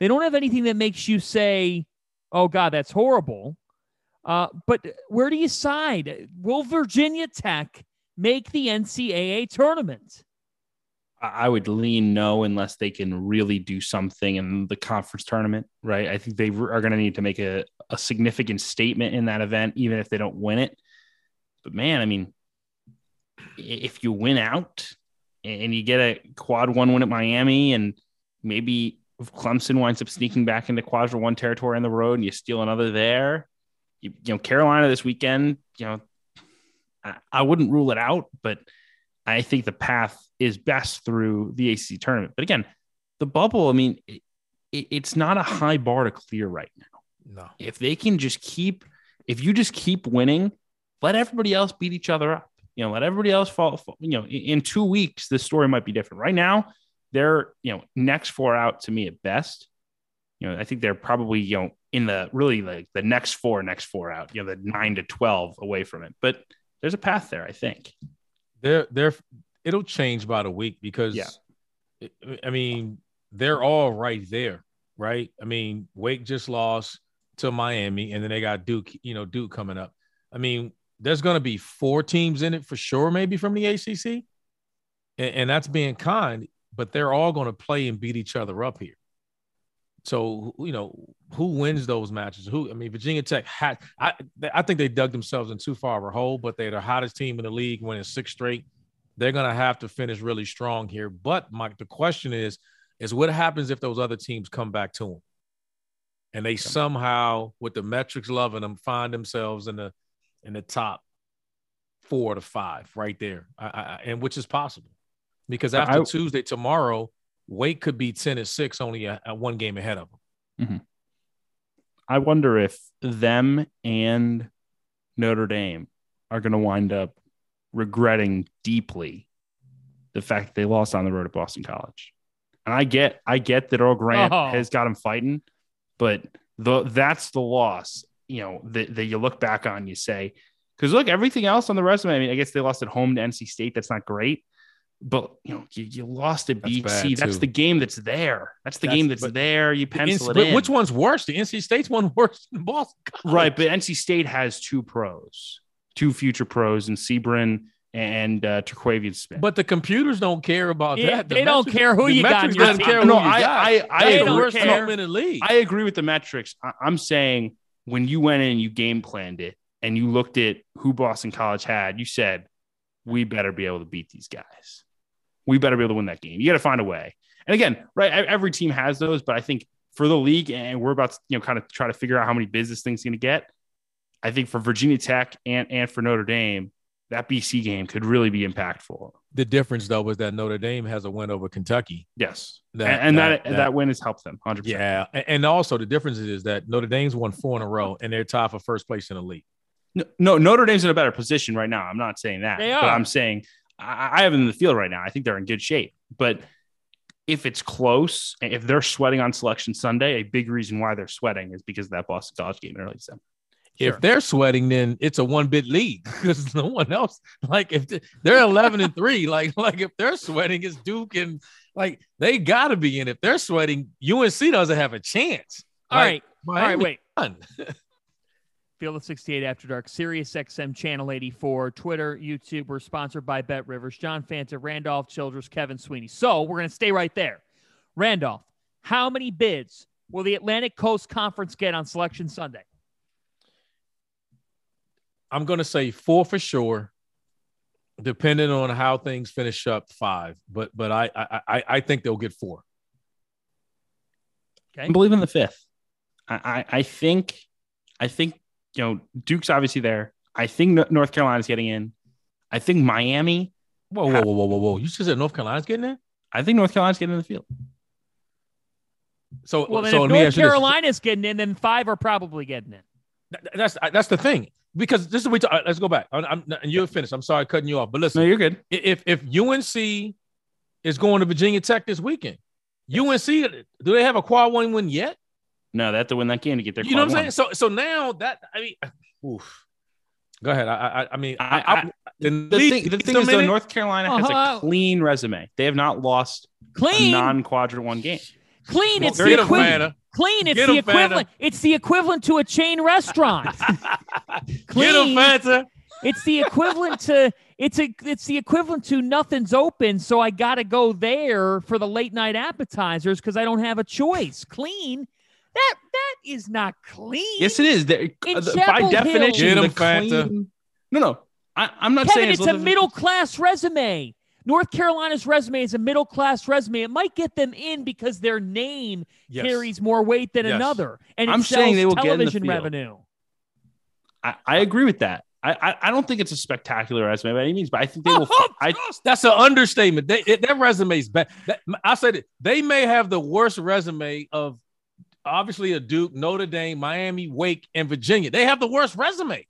They don't have anything that makes you say, oh, God, that's horrible. Uh, but where do you side? Will Virginia Tech make the NCAA tournament? I would lean no unless they can really do something in the conference tournament, right? I think they are going to need to make a, a significant statement in that event, even if they don't win it. But man, I mean, if you win out, and you get a quad one win at Miami and maybe Clemson winds up sneaking back into quadrant one territory on the road and you steal another there, you, you know, Carolina this weekend, you know, I, I wouldn't rule it out, but I think the path is best through the ACC tournament. But again, the bubble, I mean, it, it, it's not a high bar to clear right now. No. If they can just keep, if you just keep winning, let everybody else beat each other up. You know, let everybody else fall. fall you know, in, in two weeks, the story might be different. Right now, they're you know next four out to me at best. You know, I think they're probably you know in the really like the next four, next four out. You know, the nine to twelve away from it, but there's a path there. I think. They're they're it'll change by the week because Yeah. I mean they're all right there, right? I mean Wake just lost to Miami, and then they got Duke. You know Duke coming up. I mean there's going to be four teams in it for sure, maybe from the ACC, and, and that's being kind. But they're all going to play and beat each other up here. So you know who wins those matches? Who I mean, Virginia Tech had. I I think they dug themselves in too far of a hole, but they're the hottest team in the league, winning six straight. They're gonna have to finish really strong here. But Mike, the question is, is what happens if those other teams come back to them, and they somehow, with the metrics loving them, find themselves in the in the top four to five right there, I, I, and which is possible because after I- Tuesday tomorrow, Wake could be ten and six, only a, a one game ahead of them. Mm-hmm. I wonder if them and Notre Dame are going to wind up regretting deeply the fact that they lost on the road at Boston College. And I get, I get that Earl Grant Oh. has got him fighting, but the that's the loss, you know, that, that you look back on, you say, because look, everything else on the resume. I mean, I guess they lost at home to NC State. That's not great, but you know, you, you lost at That's BC. bad, That's the game that's there. That's the That's- game that's there. You The pencil NC it in. Which one's worse? The NC State's one worse than Boston. College. Right, but NC State has two pros, two future pros, and Seabron and uh, Terquavian Smith. But the computers don't care about Yeah, that. The they don't care who you got in metrics your doesn't team. care who no, you I, got. I, I, That's They the don't worst care. team in the league. I agree with the metrics. I, I'm saying when you went in you game planned it and you looked at who Boston College had, you said, we better be able to beat these guys. We better be able to win that game. You got to find a way. And again, right, every team has those, but I think for the league, and we're about to, you know, kind of try to figure out how many business things going to get. I think for Virginia Tech and, and for Notre Dame, that BC game could really be impactful. the difference though was that Notre Dame has a win over Kentucky. Yes. That- and and that, that- that, that- win has helped them 100%. Yeah, and also the difference is that Notre Dame's won four in a row, and they're tied for first place in the league. No, no, Notre Dame's in a better position right now. I'm not saying that. They But are. I'm saying I, I have them in the field right now. I think they're in good shape. But if it's close, if they're sweating on selection Sunday, a big reason why they're sweating is because of that Boston College game in early December. If they're sweating, then it's a one bit league because no one else. Like if they- they're eleven and three, like like if they're sweating, it's Duke and like they got to be in. If they're sweating, UNC doesn't have a chance. All Like, right. All right, wait. won. Field of 68 After Dark, Sirius XM Channel 84, Twitter, YouTube. We're sponsored by Bet Rivers, John Fanta, Randolph Childress, Kevin Sweeney. So we're going to stay right there. Randolph, how many bids will the Atlantic Coast Conference get on Selection Sunday? I'm gonna say four for sure, depending on how things finish up. Five, but but I I I, I think they'll get four. Okay. I believe in the fifth. I, I, I think, I think, you know, Duke's obviously there. I think North Carolina's getting in. I think Miami. Whoa whoa whoa whoa whoa whoa! You just said North Carolina's getting in. I think North Carolina's getting in the field. So Well, then so if North ask this. Carolina's getting in, then five are probably getting in. That's uh, that's the thing because this is what we talk, uh, let's go back. I'm, I'm- and you're finished. I'm sorry cutting you off, but listen. No, you're good. if if UNC is going to Virginia Tech this weekend, UNC do they have a quad one win yet? No, they have to win that game to get their. You know what I'm quad saying? So so now that I mean, oof. Go ahead. I I, I mean, I, I- I, the, The league thing, the thing is, though. North Carolina has Uh-huh. a clean resume. They have not lost Clean, non-quadrant one game. clean. It's Get the 'em, equivalent. Fanta. Clean. It's Get the 'em, Fanta. equivalent. It's the equivalent to a chain restaurant. Get 'em, Clean. Fanta. It's the equivalent to it's a it's the equivalent to nothing's open, so I got to go there for the late night appetizers because I don't have a choice. Clean. That that is not clean. Yes, it is. They're- uh, the- by definition, the Get 'em, Fanta. clean. No, no. I, I'm not Kevin, saying it's a listen- middle class resume. North Carolina's resume is a middle class resume. It might get them in because their name Yes. carries more weight than Yes. another, and I'm sells saying they will get in the television revenue. I, I agree with that. I, I I don't think it's a spectacular resume by any means, but I think they will. Oh, I Josh, that's an understatement. They, it, that resume's bad. That, I said it. They may have the worst resume of obviously a Duke, Notre Dame, Miami, Wake, and Virginia. They have the worst resume.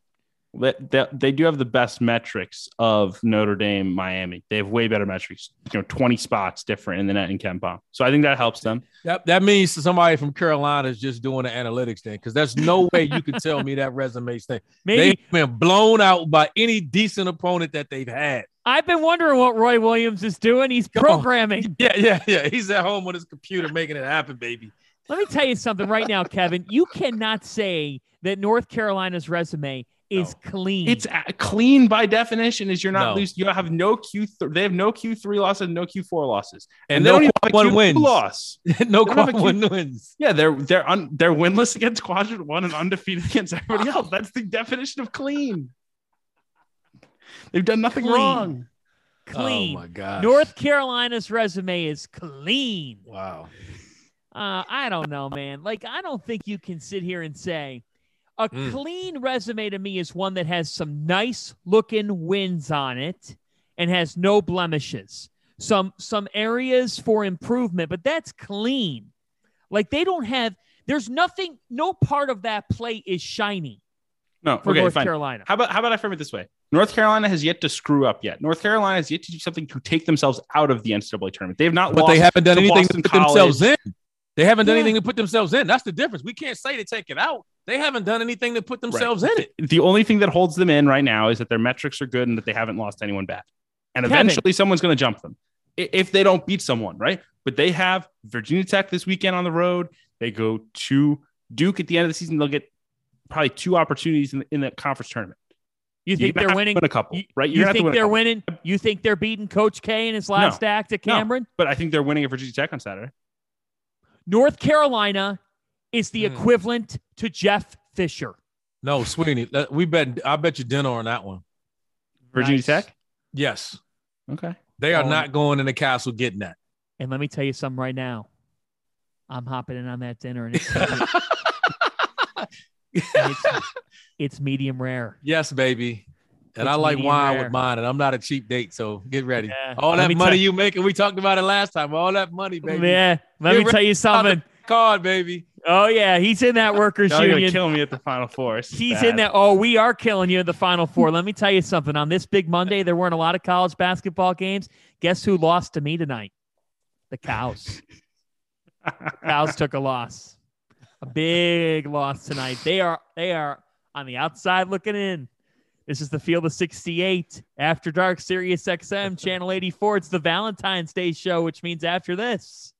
they, they, they do have the best metrics of Notre Dame, Miami. They have way better metrics. You know, twenty spots different in the net in KenPom. So I think that helps them. That that means somebody from Carolina is just doing the analytics thing because there's no way you can tell me that resume thing. Maybe They've been blown out by any decent opponent that they've had. I've been wondering what Roy Williams is doing. He's programming. Yeah, yeah, yeah. He's at home on his computer making it happen, baby. Let me tell you something right now, Kevin. You cannot say that North Carolina's resume is clean. It's a- clean by definition. Is you're not No. loose. You have no Q. Th- they have no Q three losses, no Q four losses, And they no don't even have a one Q2 wins. loss. no They don't have a quad one Q- wins. Yeah, they're they're un, they're winless against quadrant one and undefeated against everybody else. That's the definition of clean. They've done nothing Clean. wrong. Oh clean. Oh my god. North Carolina's resume is clean. Wow. Uh, I don't know, man. Like, I don't think you can sit here and say a Mm. clean resume to me is one that has some nice looking wins on it and has no blemishes. Some some areas for improvement, but that's clean. Like they don't have. There's nothing. No part of that play is shiny No, for okay, North fine. Carolina. How about how about I frame it this way? North Carolina has yet to screw up yet. North Carolina has yet to do something to take themselves out of the NCAA tournament. They have not But lost they haven't done to anything Boston to put themselves in. They haven't done Yeah. anything to put themselves in. That's the difference. We can't say to take it out. They haven't done anything to put themselves in it. The only thing that holds them in right now is that their metrics are good and that they haven't lost anyone bad. And Kevin. eventually someone's going to jump them if they don't beat someone, right? But they have Virginia Tech this weekend on the road. They go to Duke at the end of the season. They'll get probably two opportunities in the, in the conference tournament. You think You're they're have to winning? Win a couple, You, right? you You're gonna have to think they're winning? You think they're beating Coach K in his last act at No. Cameron? But I think they're winning at Virginia Tech on Saturday. North Carolina is the Hmm. equivalent to Jeff Fisher. No, Sweeney. We bet. I bet you dinner on that one. Virginia Nice. Tech. Yes, Okay. they are Oh. not going in the castle getting that. And let me tell you something right now. I'm hopping in on that dinner, and it's, and it's, it's medium rare. yes, baby. And I like wine rare. with mine, and I'm not a cheap date, so get ready. Yeah. All Let that money tell- you making, we talked about it last time. All that money, oh, baby. Yeah, let Get me tell you something. the card, baby. Oh yeah, he's in that workers Y'all are gonna union. kill me at the Final Four. This is He's bad. in that. Oh, we are killing you in the Final Four. Let me tell you something. On this big Monday, there weren't a lot of college basketball games. Guess who lost to me tonight? The Cows. Cows took a loss. A big loss tonight. They are they are on the outside looking in. This is the Field of 68 After Dark Sirius XM Channel 84. It's the Valentine's Day show, which means after this,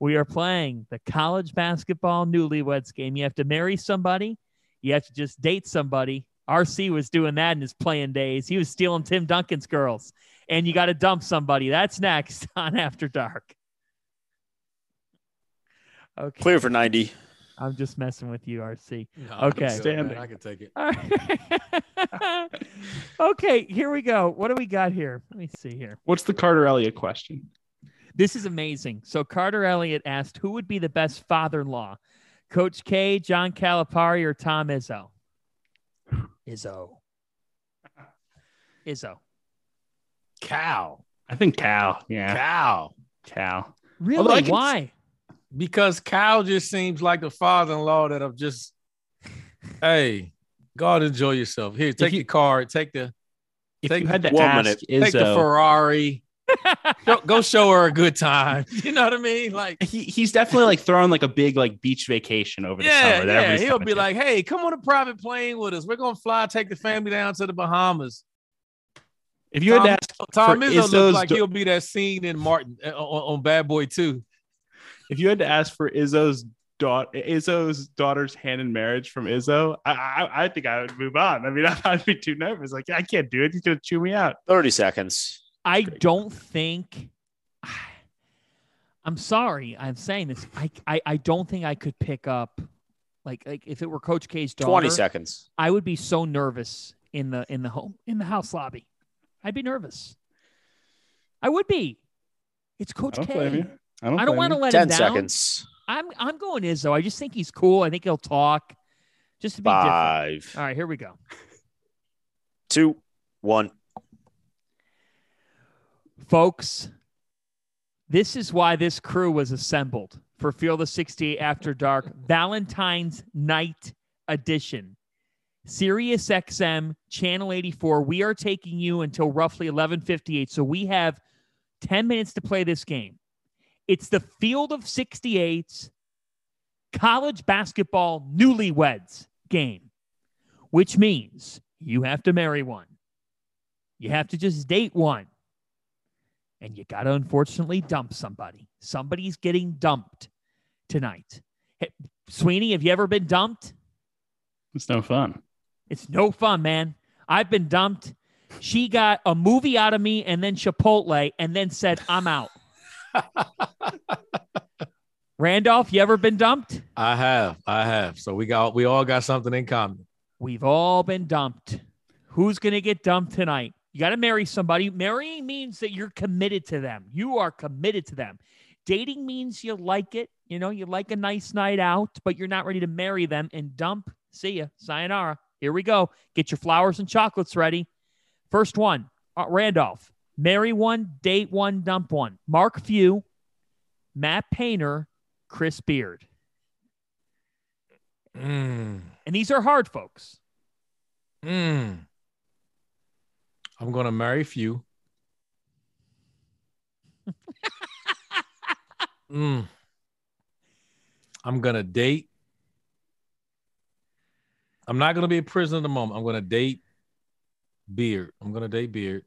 we are playing the college basketball newlyweds game. You have to marry somebody, you have to just date somebody. RC was doing that in his playing days. He was stealing Tim Duncan's girls. And you got to dump somebody. That's next on After Dark. Okay. Clear for 90. I'm just messing with you, RC. No, Okay. I'm man. Standing. I can take it. All right. okay, here we go. What do we got here? Let me see here. What's the Carter Elliott question? This is amazing. So Carter Elliott asked, "Who would be the best father-in-law, Coach K, John Calipari, or Tom Izzo?" Izzo. Izzo. Cal. I think Cal. Yeah, Cow. Cal. Really? I can- Why? Because Kyle just seems like the father-in-law that I'm just, hey, God enjoy yourself. Here, take you- the card, take the If Take you had to one ask minute. Izzo, take the Ferrari. go, go show her a good time. You know what I mean? Like, he, he's definitely like throwing like a big like beach vacation over the yeah, summer. that yeah. He'll be to. like, hey, come on a private plane with us. We're gonna fly, take the family down to the Bahamas. if you had Tom, to ask Tom for Izzo Izzo's looks like do- he'll be that scene in Martin uh, on, on Bad Boy 2. If you had to ask for Izzo's daughter, Izzo's daughter's hand in marriage from Izzo, I, I I think I would move on. I mean, I'd be too nervous. Like I can't do it. He's gonna chew me out. 30 seconds. I don't think. I'm sorry. I'm saying this. I, I I don't think I could pick up, like like if it were Coach K's daughter. 20 seconds. I would be so nervous in the in the home in the house lobby. I'd be nervous. I would be. It's Coach I don't K. blame you. I don't, I don't want to let 10 him down. seconds. I'm I'm going Izzo. I just think he's cool. I think he'll talk. Just to be different. Five, All right, here we go. two, one. Folks, this is why this crew was assembled for Field of 68 After Dark Valentine's Night Edition. Sirius XM Channel 84. We are taking you until roughly 11:58. So we have 10 minutes to play this game. It's the Field of 68's college basketball newlyweds game, which means you have to marry one. You have to just date one. And you got to unfortunately dump somebody. Somebody's getting dumped tonight. Hey, Sweeney, have you ever been dumped? It's no fun. It's no fun, man. I've been dumped. She got a movie out of me and then Chipotle and then said, I'm out. Randolph, you ever been dumped? I have, I have. So we got, we all got something in common. We've all been dumped. Who's going to get dumped tonight? You got to marry somebody. Marrying means that you're committed to them. You are committed to them. Dating means you like it. You know, you like a nice night out, but you're not ready to marry them and dump. See ya. Sayonara. Here we go. Get your flowers and chocolates ready. First one, uh, Randolph. Marry one, date one, dump one. Mark Few, Matt Painter, Chris Beard. Mm, And these are hard, folks. mm. I'm gonna marry few. mm. I'm gonna date. I'm not gonna be a prisoner of the moment. I'm gonna date Beard. I'm gonna date Beard.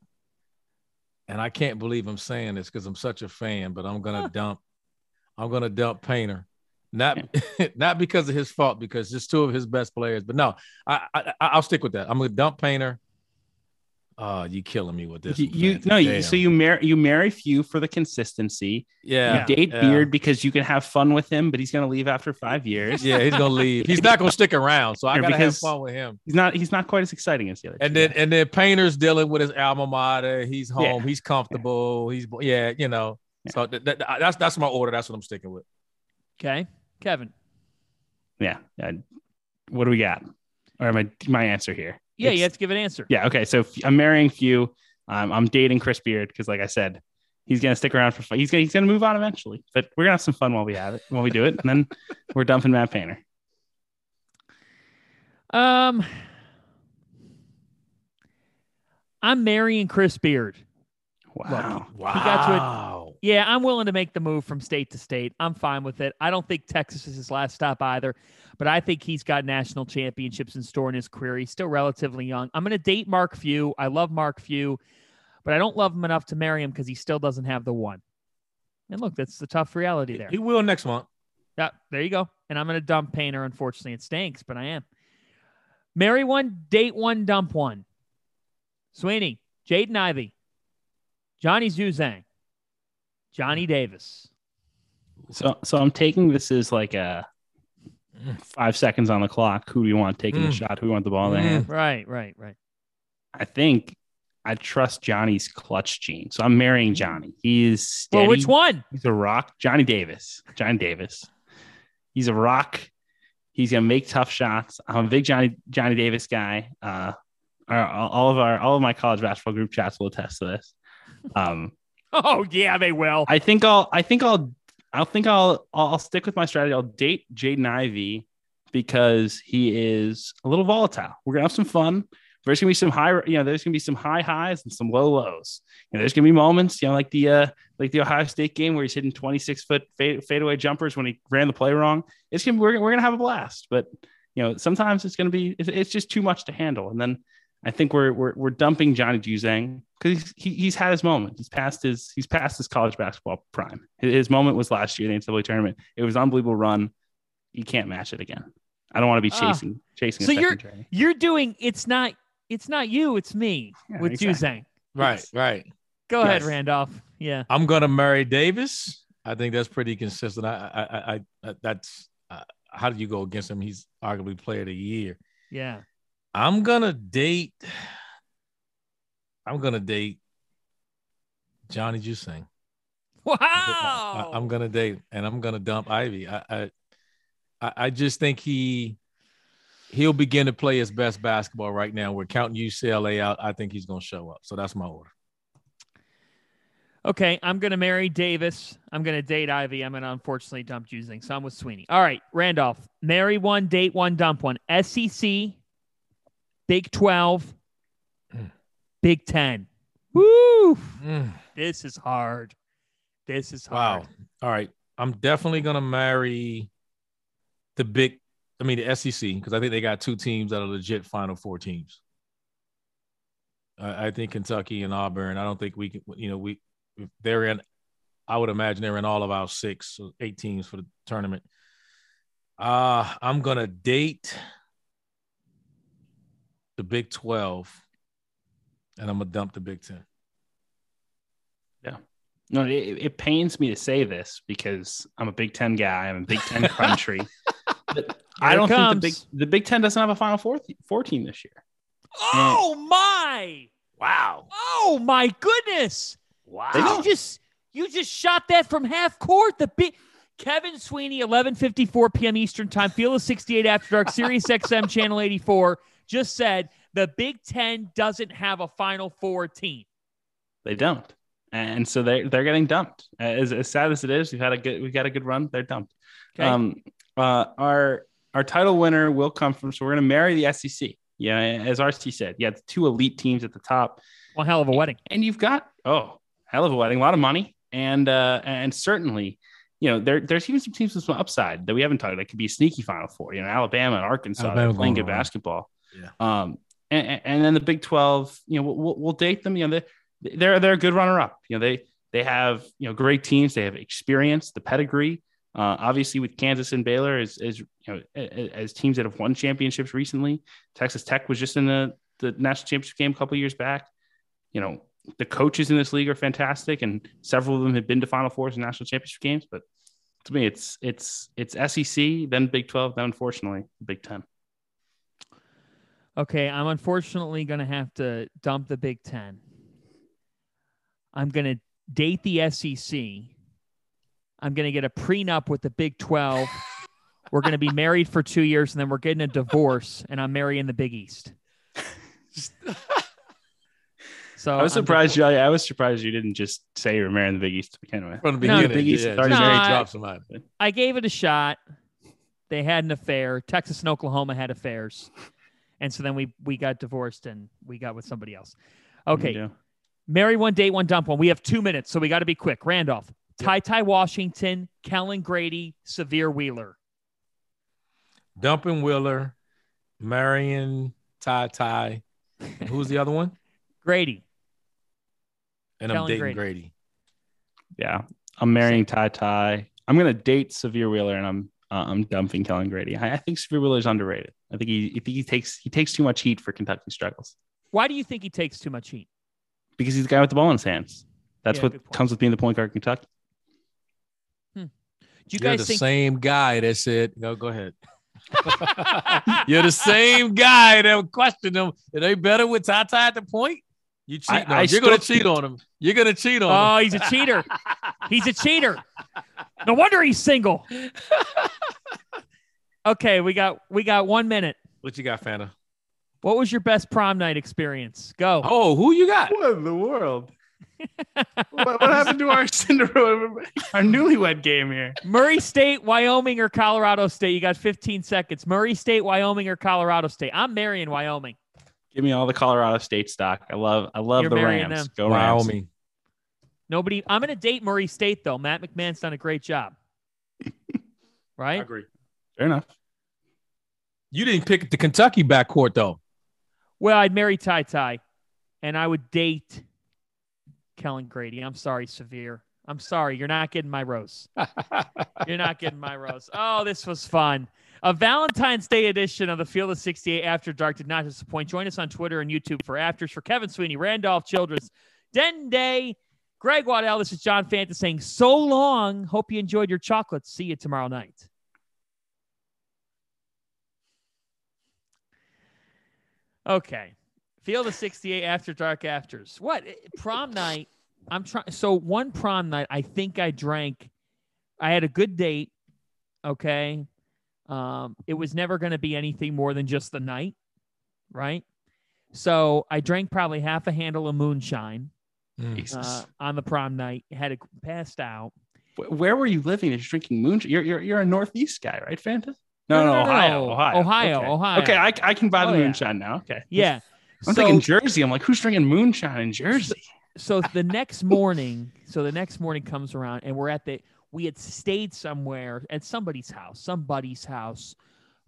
And I can't believe I'm saying this because I'm such a fan, but I'm gonna dump. I'm gonna dump Painter. Not not because of his fault, because just two of his best players. But no, I, I I'll stick with that. I'm gonna dump Painter. Uh, you killing me with this. You, one, you no, you, Damn. so you marry you marry few for the consistency. yeah, you date yeah. Beard because you can have fun with him, but he's gonna leave after five years. Yeah, he's gonna leave. He's not gonna stick around, so I Or gotta have fun with him. He's not he's not quite as exciting as the other. And two then guys. and then Painter's dealing with his alma mater. He's home. Yeah. He's comfortable. He's yeah, you know. So th- th- that's that's my order. That's what I'm sticking with. Okay. Kevin. yeah, yeah. What do we got? Or my my answer here? Yeah, It's- you have to give an answer. Yeah. Okay. So I'm marrying few. Um, I'm dating Chris Beard because, like I said, he's gonna stick around for fun. He's gonna he's gonna move on eventually. But we're gonna have some fun while we have it, while we do it, and then we're dumping Matt Painter. Um, I'm marrying Chris Beard. Wow. Wow. He got to it. Yeah, I'm willing to make the move from state to state. I'm fine with it. I don't think Texas is his last stop either, but I think he's got national championships in store in his career. He's still relatively young. I'm going to date Mark Few. I love Mark Few, but I don't love him enough to marry him because he still doesn't have the one. And look, that's the tough reality there. He will next month. Yeah, there you go. And I'm going to dump Painter. Unfortunately, it stinks, but I am. Marry one, date one, dump one. Sweeney, Jaden Ivey, Johnny Juzang, Johnny Davis. So so I'm taking this as like a five seconds on the clock. Who do you want taking the Mm. shot? Who do you want the ball in their Mm. hand? Right, right, right. I think I trust Johnny's clutch gene. So I'm marrying Johnny. He's steady. Well, which one? He's a rock. Johnny Davis. Johnny Davis. He's a rock. He's gonna make tough shots. I'm a big Johnny Johnny Davis guy. Uh, our, all of our all of my college basketball group chats will attest to this. Um, Oh yeah, they will. I think I'll I think I'll I think I'll I'll stick with my strategy. I'll date Jaden Ivey because he is a little volatile. We're gonna have some fun. There's gonna be some high, you know, there's gonna be some high highs and some low lows. You know, there's gonna be moments, you know, like the uh like the Ohio State game where he's hitting 26 foot fade, fadeaway jumpers when he ran the play wrong. It's gonna we're, we're gonna have a blast, but you know, sometimes it's gonna be it's, it's just too much to handle. And then I think we're we're, we're dumping Johnny Juzang because he's, he, he's had his moment. He's passed his he's passed his college basketball prime. His, his moment was last year in the NCAA tournament. It was an unbelievable run. You can't match it again. I don't want to be Ah. chasing chasing. So a you're second you're doing it's not it's not you, it's me Yeah, with exactly. Juzang. Right, Yes. right. Go ahead, Randolph. Yeah. I'm gonna marry Davis. I think that's pretty consistent. I, I, I, I that's uh, how do you go against him? He's arguably player of the year. Yeah. I'm gonna date. I'm gonna date Johnny Juzang. Wow. I, am gonna date and I'm gonna dump Ivey. I, I I just think he he'll begin to play his best basketball right now. We're counting UCLA out. I think he's gonna show up. So that's my order. Okay, I'm gonna marry Davis. I'm gonna date Ivey. I'm gonna unfortunately dump Juzang. So I'm with Sweeney. All right, Randolph. Marry one, date one, dump one. SEC, Big 12, mm. Big 10. Woo! Mm. This is hard. This is hard. Wow. All right. I'm definitely gonna marry the big I mean the SEC, because I think they got two teams that are legit final four teams. I, I think Kentucky and Auburn. I don't think we can, you know, we they're in I would imagine they're in all of our six or eight teams for the tournament. Uh I'm gonna date the Big 12 and I'm gonna dump the Big 10. Yeah. No, it, it, pains me to say this because I'm a Big Ten guy. I'm a Big Ten country. I don't think the Big the Big Ten doesn't have a Final Four four team this year. Oh and, my! Wow! Oh my goodness! Wow! You just you just shot that from half court. The big Kevin Sweeney, 11:54 p.m. Eastern Time, Field of 68 After Dark, Sirius XM Channel 84, just said the Big Ten doesn't have a Final Four team. They don't and so they they're getting dumped. As, as sad as it is, we've had a good we've got a good run. They're dumped. Okay. Um, uh, our our title winner will come from. So we're going to marry the SEC. Yeah, as RC said, yeah, the two elite teams at the top. One hell of a wedding, and you've got oh hell of a wedding, a lot of money, and uh, and certainly. You know, there, there's even some teams with some upside that we haven't talked. about. That could be a sneaky Final Four. You know, Alabama and Arkansas Alabama playing good basketball. Yeah. Um, and, and then the Big Twelve. You know, we'll, we'll date them. You know, they, they're they're a good runner up. You know, they they have you know great teams. They have experience, the pedigree. Uh, obviously, with Kansas and Baylor as as you know as teams that have won championships recently. Texas Tech was just in the the national championship game a couple years back. You know, the coaches in this league are fantastic, and several of them have been to Final Fours and national championship games. But to me, it's it's it's SEC, then Big Twelve, then unfortunately Big Ten. Okay, I'm unfortunately going to have to dump the Big Ten. I'm going to date the SEC. I'm going to get a prenup with the Big 12. we're going to be married for two years and then we're getting a divorce and I'm marrying the Big East. so I was surprised you. I was surprised you didn't just say you're marrying the Big East to begin with. From the beginning, no, the Big East yeah, already no, married. somebody. I gave it a shot. They had an affair. Texas and Oklahoma had affairs, and so then we we got divorced and we got with somebody else. Okay, Marry one, date one, dump one. We have two minutes, so we got to be quick. Randolph, Ty Ty Washington, Kellen Grady, Sahvir Wheeler. Dumping Wheeler, Marion Ty Ty. Who's the other one? Grady. And Kellen I'm dating Grady. Grady. Yeah, I'm marrying Ty Ty. I'm gonna date Sahvir Wheeler, and I'm uh, I'm dumping Kellen Grady. I, I think Sahvir Wheeler is underrated. I think he I think he takes he takes too much heat for Kentucky struggles. Why do you think he takes too much heat? because he's the guy with the ball in his hands. That's yeah, what comes with being the point guard in Kentucky. Hmm. Do you You're guys the think- same guy that said, "No, go ahead." You're the same guy that questioned them. Are they better with Tata at the point? You cheat. I, I You're going to cheat on him. You're going to cheat on oh, him. Oh, he's a cheater. he's a cheater. No wonder he's single. okay, we got we got one minute. What you got, Fanta? What was your best prom night experience? Go. Oh, who you got? What in the world? what, what, happened to our Cinderella, our newlywed game here? Murray State, Wyoming, or Colorado State? You got 15 seconds. Murray State, Wyoming, or Colorado State? I'm marrying Wyoming. Give me all the Colorado State stock. I love, I love You're the Rams. Them. Go Wyoming. Rams. Nobody. I'm going to date Murray State though. Matt McMahon's done a great job. right? I agree. Fair enough. You didn't pick the Kentucky backcourt though. Well, I'd marry Ty Ty, and I would date Kellen Grady. I'm sorry, Sahvir. I'm sorry. You're not getting my rose. You're not getting my rose. Oh, this was fun. A Valentine's Day edition of the Field of 68 After Dark did not disappoint. Join us on Twitter and YouTube for afters. For Kevin Sweeney, Randolph Childress, Den Day, Greg Waddell, this is John Fanta saying so long. Hope you enjoyed your chocolates. See you tomorrow night. Okay. Feel the 68 after dark afters. What? Prom night I'm trying. So one prom night, I think I drank. I had a good date. Okay. Um, it was never going to be anything more than just the night, right? So I drank probably half a handle of moonshine Mm. uh, on the prom night. Had it passed out. Where were you living? That you're drinking moonshine. You're you're you're a Northeast guy, right, Fanta? No, no, Ohio, Ohio, Ohio, okay. Ohio. Okay, I, I can buy the Oh, yeah. moonshine now. Okay, Yeah. I'm so, thinking Jersey. I'm like, who's drinking moonshine in Jersey? so the next morning, so the next morning comes around, and we're at the. We had stayed somewhere at somebody's house, somebody's house,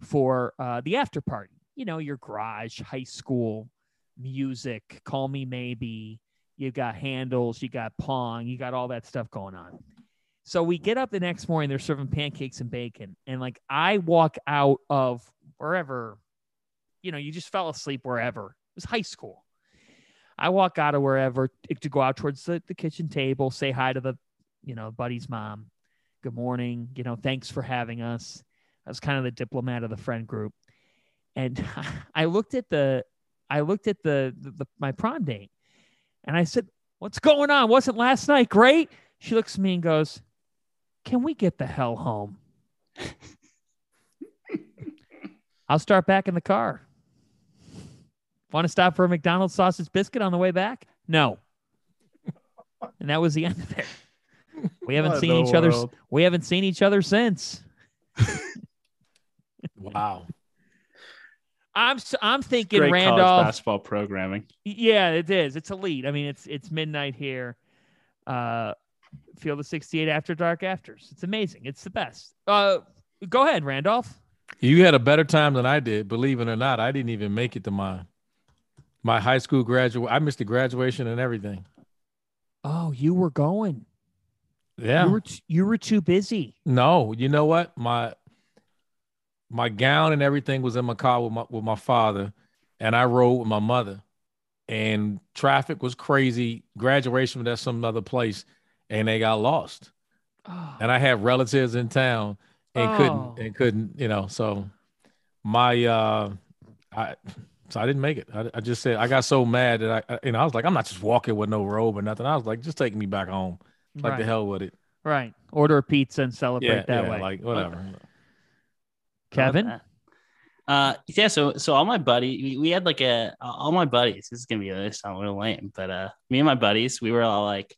for uh, the after party. You know, your garage, high school, music. Call me maybe. You got handles. You got pong. You got all that stuff going on. So we get up the next morning. They're serving pancakes and bacon, and like I walk out of wherever, you know, you just fell asleep wherever. It was high school. I walk out of wherever to go out towards the, the kitchen table, say hi to the, you know, buddy's mom. Good morning. You know, thanks for having us. I was kind of the diplomat of the friend group. And I looked at the, I looked at the, the, the my prom date and I said, what's going on? Wasn't last night great? She looks at me and goes, can we get the hell home? I'll start back in the car. Want to stop for a McDonald's sausage biscuit on the way back? No. and that was the end of it. We haven't What seen in the each other. We haven't seen each other since. Wow. I'm s- I'm thinking Great Randolph. basketball programming. Yeah, it is. It's elite. I mean, it's it's midnight here. Uh, Field the 68 after dark afters. It's amazing. It's the best. Uh, go ahead, Randolph. You had a better time than I did. Believe it or not, I didn't even make it to my my high school graduate. I missed the graduation and everything. Oh, you were going. Yeah. You were t- you were too busy. No, you know what? My my gown and everything was in my car with my with my father, and I rode with my mother. And traffic was crazy. Graduation was at some other place, and they got lost. Oh, And I had relatives in town and Oh. couldn't and couldn't, you know. So my uh, I so I didn't make it. I, I just said I got so mad that I, I- you know, I was like, I'm not just walking with no robe or nothing. I was like, just take me back home. Like the hell with it. right. Order a pizza and celebrate Yeah, that yeah, way. like whatever. Kevin. Uh, yeah. So, so all my buddy, we, we had like a all my buddies. This is gonna be this sound a little lame, but uh, me and my buddies, we were all like,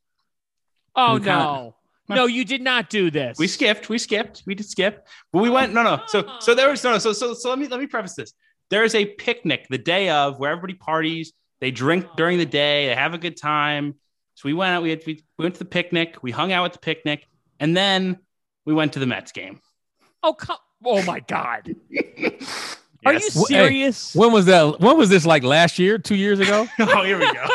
Oh no, no, you did not do this. we skipped, we skipped, we did skip, but we went. No, no. So, so there was no, no. So, so, so let me let me preface this. There is a picnic the day of where everybody parties. They drink during the day. They have a good time. So we went out. We had, we went to the picnic. We hung out at the picnic, and then we went to the Mets game. Oh, come, oh my God. Are you Yes. Well, hey, serious? When was that? When was this? Like last year, two years ago? oh, here we go.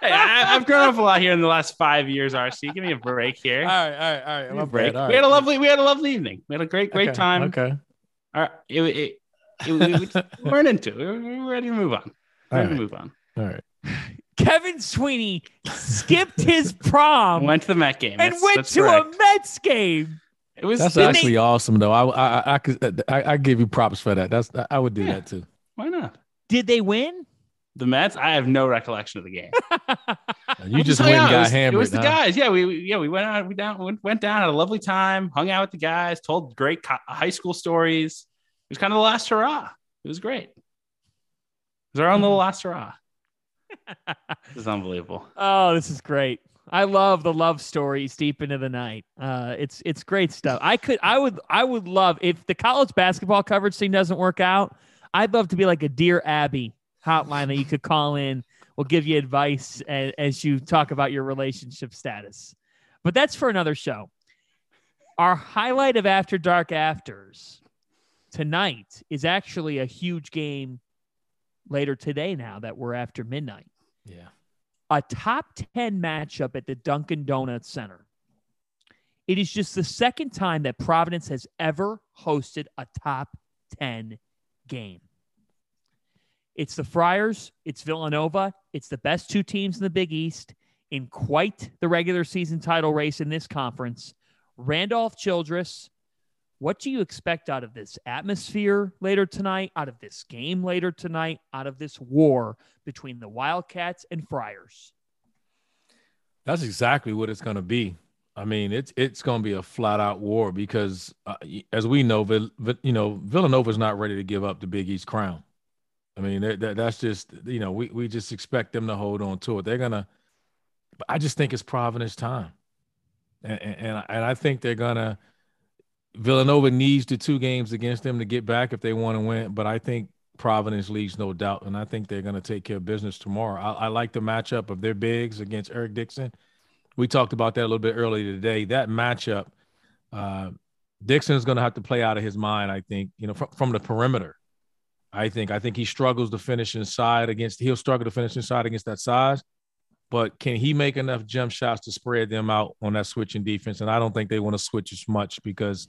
hey, I, I've grown up a lot here in the last five years, RC. Give me a break here. all right, all right, all right. Give me My a break. bad. All We had a lovely, we had a lovely evening. We had a great, great Okay, time. Okay. All right, it, it, it, we, we, we weren't into it. We were, ready to move on. All Ready to move on. All right. Kevin Sweeney skipped his prom went to the Met game and That's- went that's to correct. a Mets game. It was That's it- actually awesome, though. I, I, I, I could, uh, I, I give you props for that. That's, I would do Yeah. that too. why not Did they win? the Mets. I have no recollection of the game. Uh, you just hung went and out. It got was, hammered. It was the huh? guys. Yeah, we, we yeah we went out. We down went, went down had a lovely time. Hung out with the guys. Told great co- high school stories. It was kind of the last hurrah. It was great. It was our own little mm-hmm. last hurrah. This is unbelievable. Oh, this is great. I love the love stories deep into the night. Uh, it's it's great stuff. I could I would I would love if the college basketball coverage thing doesn't work out. I'd love to be like a Dear Abby hotline that you could call in. We'll give you advice as, as you talk about your relationship status. But that's for another show. Our highlight of After Dark Afters tonight is actually a huge game later today. Now that we're after midnight Yeah. A top 10 matchup at the Dunkin' Donuts Center. It is just the second time that Providence has ever hosted a top 10 game. It's the Friars, it's Villanova, it's the best two teams in the Big East in quite the regular season title race in this conference. Randolph Childress, what do you expect out of this atmosphere later tonight, out of this game later tonight, out of this war between the Wildcats and Friars? That's exactly what it's going to be. I mean, it's it's going to be a flat out war because, uh, as we know, you know, Villanova's not ready to give up the Big East crown. I mean, that, that's just you know, we we just expect them to hold on to it. They're gonna. I just think it's Providence time, and and, and I think they're gonna. Villanova needs the two games against them to get back if they want to win, but I think Providence leads no doubt, and I think they're going to take care of business tomorrow. I, I like the matchup of their bigs against Eric Dixon. We talked about that a little bit earlier today. That matchup, uh, Dixon is going to have to play out of his mind. I think you know from, from the perimeter. I think I think he struggles to finish inside against. He'll struggle to finish inside against that size, but can he make enough jump shots to spread them out on that switching defense? And I don't think they want to switch as much because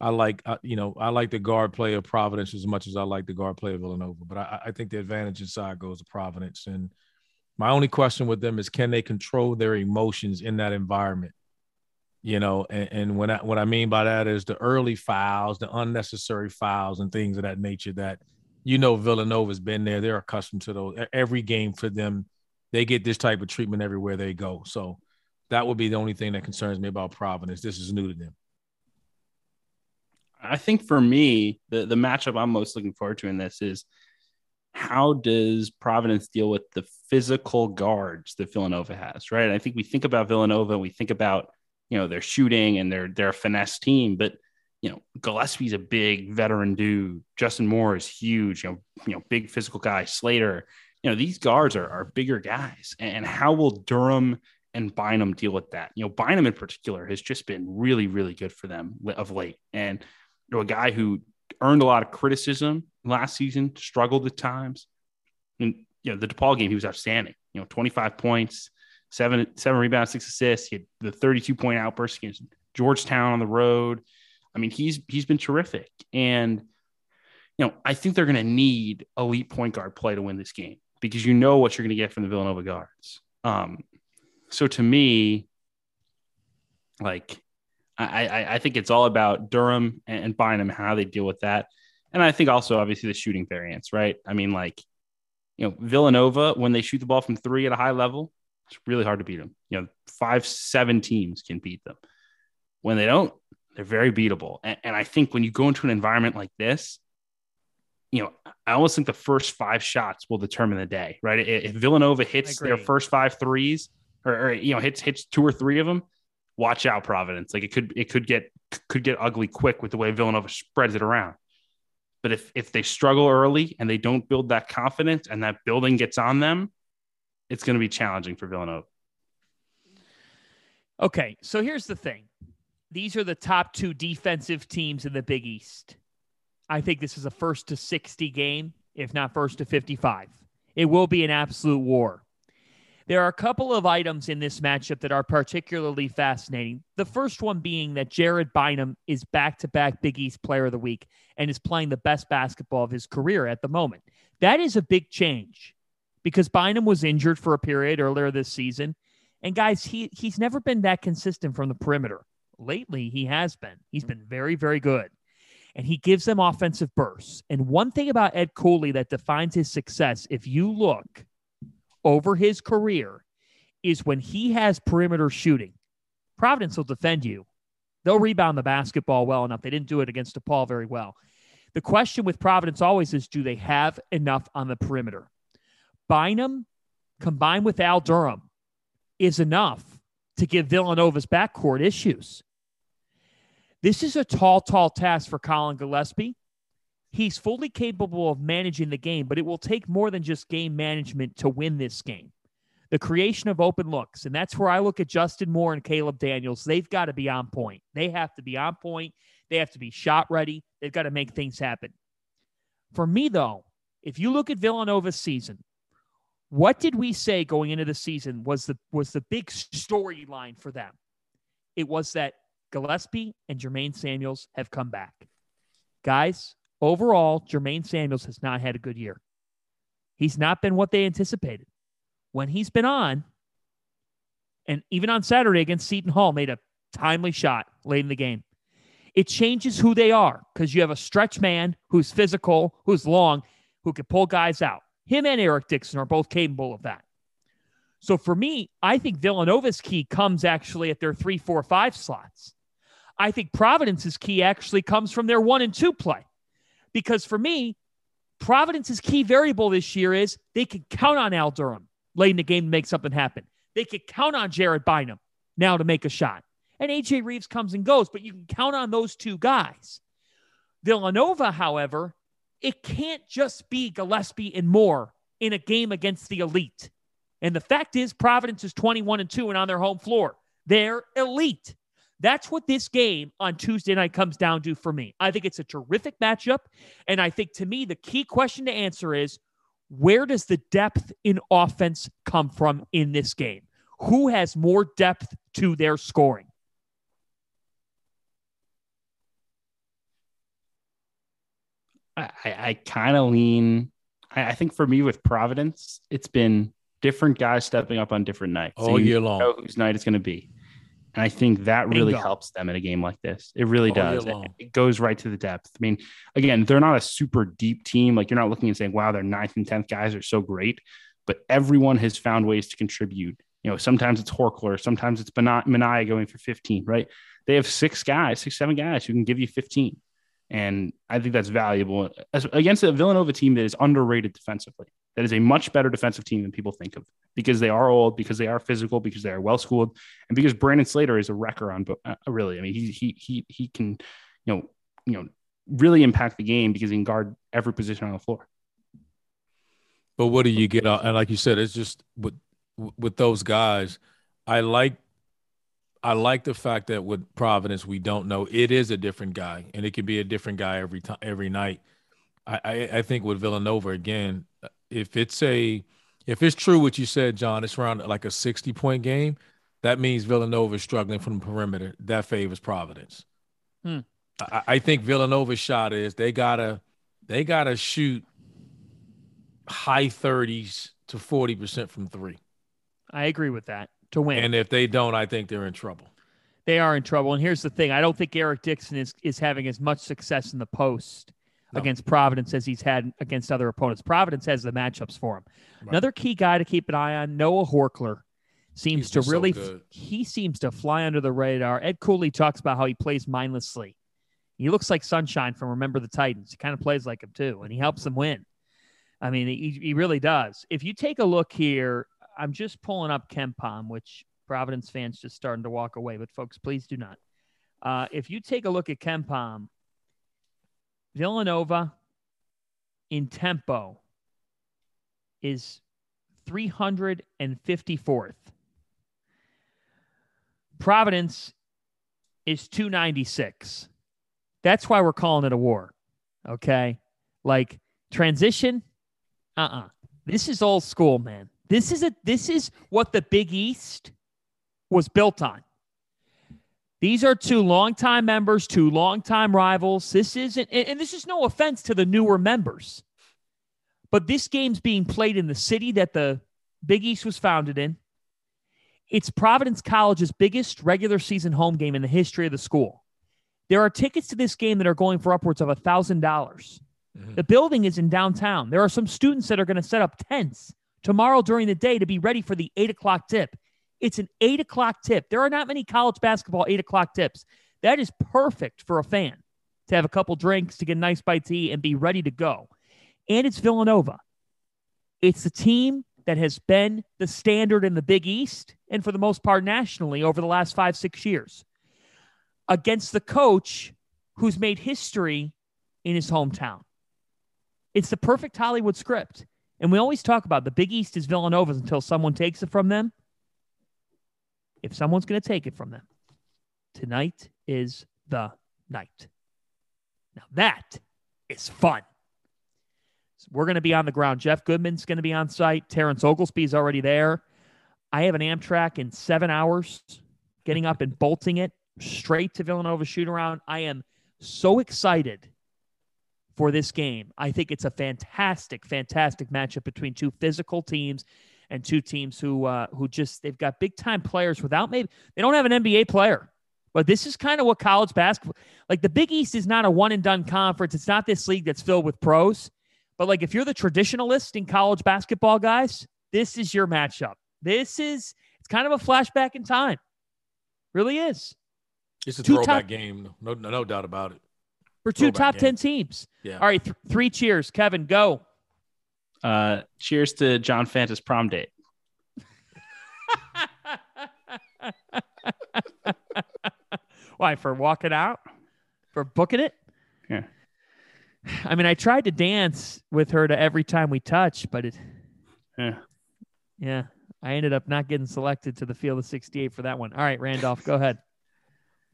I like, uh, you know, I like the guard play of Providence as much as I like the guard play of Villanova. But I, I think the advantage inside goes to Providence. And my only question with them is, can they control their emotions in that environment? You know, and, and when I, what I mean by that is the early fouls, the unnecessary fouls, and things of that nature. That you know, Villanova's been there; they're accustomed to those. Every game for them, they get this type of treatment everywhere they go. So that would be the only thing that concerns me about Providence. This is new to them. I think for me, the, the matchup I'm most looking forward to in this is how does Providence deal with the physical guards that Villanova has, right? I think we think about Villanova, we think about, you know, their shooting and their their finesse team, but you know, Gillespie's a big veteran dude. Justin Moore is huge, you know, you know, big physical guy. Slater, you know, these guards are, are bigger guys. And how will Durham and Bynum deal with that? You know, Bynum in particular has just been really, really good for them of late. And you know, a guy who earned a lot of criticism last season, struggled at times. And you know, the DePaul game, he was outstanding. You know, 25 points, seven seven rebounds, six assists. He had the 32 point outburst against Georgetown on the road. I mean, he's he's been terrific. And you know, I think they're going to need elite point guard play to win this game because you know what you're going to get from the Villanova guards. Um, so to me, like I, I, I think it's all about Durham and, and Bynum, how they deal with that. And I think also obviously the shooting variance, right? I mean, like, you know, Villanova, when they shoot the ball from three at a high level, it's really hard to beat them. You know, five, seven teams can beat them. When they don't, they're very beatable. And, and I think when you go into an environment like this, you know, I almost think the first five shots will determine the day, right? If Villanova hits their first five threes, or, or, you know hits hits two or three of them, watch out, Providence. Like it could it could get could get ugly quick with the way Villanova spreads it around. But if if they struggle early and they don't build that confidence and that building gets on them, it's going to be challenging for Villanova. Okay, so here's the thing. These are the top two defensive teams in the Big East. I think this is a first to 60 game, if not first to 55. It will be an absolute war. There are a couple of items in this matchup that are particularly fascinating. The first one being that Jared Bynum is back to back Big East Player of the Week and is playing the best basketball of his career at the moment. That is a big change because Bynum was injured for a period earlier this season. And guys, he he's never been that consistent from the perimeter. Lately, he has been. He's been very, very good. And he gives them offensive bursts. And one thing about Ed Cooley that defines his success, if you look over his career is when he has perimeter shooting. Providence will defend you. They'll rebound the basketball well enough. They didn't do it against DePaul very well. The question with Providence always is do they have enough on the perimeter? Bynum combined with Al Durham is enough to give Villanova's backcourt issues. This is a tall, tall task for Collin Gillespie. He's fully capable of managing the game, but it will take more than just game management to win this game. The creation of open looks. And that's where I look at Justin Moore and Caleb Daniels. They've got to be on point. They have to be on point. They have to be shot ready. They've got to make things happen. For me, though, if you look at Villanova's season, what did we say going into the season was the was the big storyline for them? It was that Gillespie and Jermaine Samuels have come back. Guys, Overall, Jermaine Samuels has not had a good year. He's not been what they anticipated. When he's been on, and even on Saturday against Seton Hall, made a timely shot late in the game. It changes who they are because you have a stretch man who's physical, who's long, who can pull guys out. Him and Eric Dixon are both capable of that. So for me, I think Villanova's key comes actually at their three, four, five slots. I think Providence's key actually comes from their one and two play. Because for me, Providence's key variable this year is they can count on Al Durham late in the game to make something happen. They could count on Jared Bynum now to make a shot. And AJ Reeves comes and goes, but you can count on those two guys. Villanova, however, it can't just be Gillespie and Moore in a game against the elite. And the fact is, Providence is 21 and 2 and on their home floor. They're elite. That's what this game on Tuesday night comes down to for me. I think it's a terrific matchup. And I think to me, the key question to answer is where does the depth in offense come from in this game? Who has more depth to their scoring? I, I kind of lean. I, I, think for me with Providence, it's been different guys stepping up on different nights. All so year long. whose night it's going to be. And I think that really Bingo. helps them in a game like this. It really All does. It, goes right to the depth. I mean, again, they're not a super deep team. Like you're not looking and saying, wow, their ninth and 10th guys are so great, but everyone has found ways to contribute. You know, sometimes it's Horchler, sometimes it's Minaya going for 15, right? They have six guys, six, seven guys who can give you 15. And I think that's valuable As, against a Villanova team that is underrated defensively. That is a much better defensive team than people think of because they are old, because they are physical, because they are well schooled, and because Brandon Slater is a wrecker on uh, really. I mean, he he he he can, you know, you know, really impact the game because he can guard every position on the floor. But what do you get? And like you said, it's just with with those guys. I like I like the fact that with Providence, we don't know it is a different guy, and it can be a different guy every time, every night. I, I, I think with Villanova again, if it's a if it's true what you said, John, it's around like a sixty point game. That means Villanova is struggling from the perimeter. That favors Providence. Hmm. I, I think Villanova's shot is they gotta they gotta shoot high thirties to forty percent from three. I agree with that to win. And if they don't, I think they're in trouble. They are in trouble. And here's the thing: I don't think Eric Dixon is is having as much success in the post no. against Providence as he's had against other opponents. Providence has the matchups for him. Right. Another key guy to keep an eye on: Noah Horchler. seems to really so he seems to fly under the radar. Ed Cooley talks about how he plays mindlessly. He looks like Sunshine from Remember the Titans. He kind of plays like him too, and he helps them win. I mean, he, he really does. If you take a look here I'm just pulling up KenPom, which Providence fans just starting to walk away, but folks, please do not. Uh, if you take a look at KenPom, Villanova in tempo is 354th. Providence is 296. That's why we're calling it a war. Okay. Like transition, uh uh-uh. uh This is old school, man. This is a this is what the Big East was built on. These are two longtime members, two longtime rivals. This isn't, and this is no offense to the newer members, but this game's being played in the city that the Big East was founded in. It's Providence College's biggest regular season home game in the history of the school. There are tickets to this game that are going for upwards of a 1,000. dollars mm-hmm. The building is in downtown. There are some students that are going to set up tents tomorrow during the day to be ready for the eight o'clock tip. It's an eight o'clock tip. There are not many college basketball eight o'clock tips. That is perfect for a fan to have a couple drinks, to get a nice bite to eat, and be ready to go. And it's Villanova. It's the team that has been the standard in the Big East and for the most part nationally over the last five, six years against the coach who's made history in his hometown. It's the perfect Hollywood script. And we always talk about the Big East is Villanova's until someone takes it from them. If someone's going to take it from them, tonight is the night. Now that is fun. So we're going to be on the ground. Jeff Goodman's going to be on site. Terrence Oglesby's already there. I have an Amtrak in seven hours, getting up and bolting it straight to Villanova shoot around. I am so excited for this game. I think it's a fantastic, fantastic matchup between two physical teams and two teams who uh, who just they've got big time players without maybe they don't have an NBA player. But this is kind of what college basketball like the Big East is not a one and done conference. It's not this league that's filled with pros. But like if you're the traditionalist in college basketball guys, this is your matchup. This is it's kind of a flashback in time. Really is. It's a Two throwback top- game. No, no, no doubt about it. For two Throwback top game. 10 teams. Yeah. All right, th- three cheers. Kevin, go. Uh, cheers to John Fanta's prom date. Why, for walking out? For booking it? Yeah. I mean, I tried to dance with her to every time we touch, but it, Yeah. yeah, I ended up not getting selected to the field of 68 for that one. All right, Randolph, go ahead.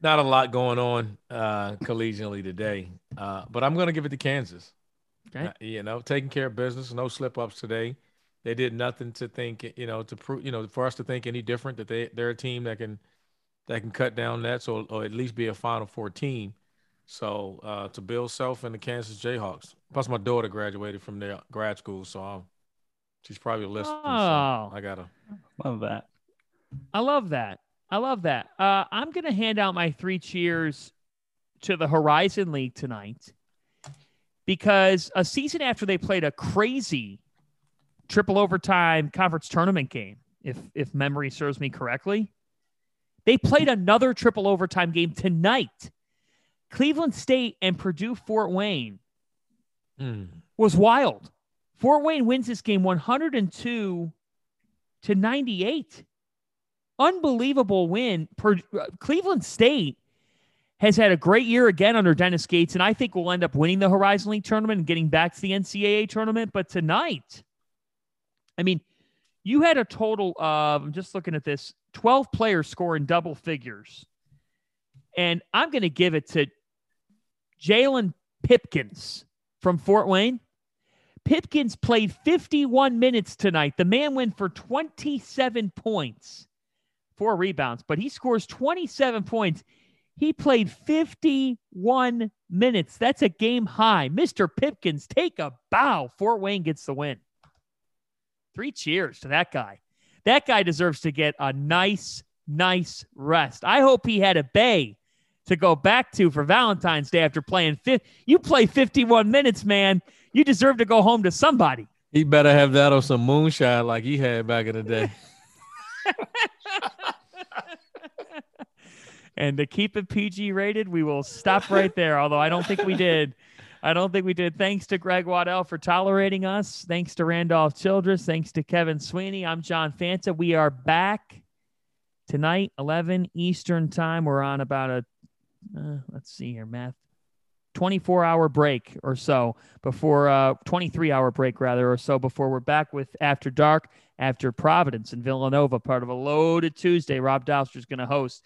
Not a lot going on uh, collegially today, uh, but I'm going to give it to Kansas. Okay. Uh, you know, taking care of business, no slip ups today. They did nothing to think, you know, to prove, you know, for us to think any different that they they're a team that can that can cut down nets or, or at least be a Final Four team. So uh, to Bill Self and the Kansas Jayhawks. Plus, my daughter graduated from their grad school, so I'm, she's probably listening. so Oh. I gotta. Love that. I love that. I love that. Uh, I'm going to hand out my three cheers to the Horizon League tonight because a season after they played a crazy triple overtime conference tournament game, if if memory serves me correctly, they played another triple overtime game tonight. Cleveland State and Purdue Fort Wayne Mm. was wild. Fort Wayne wins this game 102 to 98. Unbelievable win. Per, uh, Cleveland State has had a great year again under Dennis Gates, and I think we'll end up winning the Horizon League tournament and getting back to the NCAA tournament. But tonight, I mean, you had a total of, I'm just looking at this, 12 players scoring double figures. And I'm going to give it to Jalon Pipkins from Fort Wayne. Pipkins played 51 minutes tonight. The man went for 27 points, four rebounds, but he scores 27 points. He played 51 minutes. That's a game high. Mr. Pipkins, take a bow. Fort Wayne gets the win. Three cheers to that guy. That guy deserves to get a nice, nice rest. I hope he had a bay to go back to for Valentine's Day after playing. You play 51 minutes, man. You deserve to go home to somebody. He better have that or some moonshine like he had back in the day. And to keep it PG rated, we will stop right there. Although I don't think we did. I don't think we did. Thanks to Greg Waddell for tolerating us. Thanks to Randolph Childress. Thanks to Kevin Sweeney. I'm John Fanta. We are back tonight, 11 Eastern time. We're on about a, uh, let's see here, math, 24 hour break or so before, uh, 23 hour break rather, or so before we're back with After Dark after Providence and Villanova, part of a loaded Tuesday. Rob Dauster's going to host.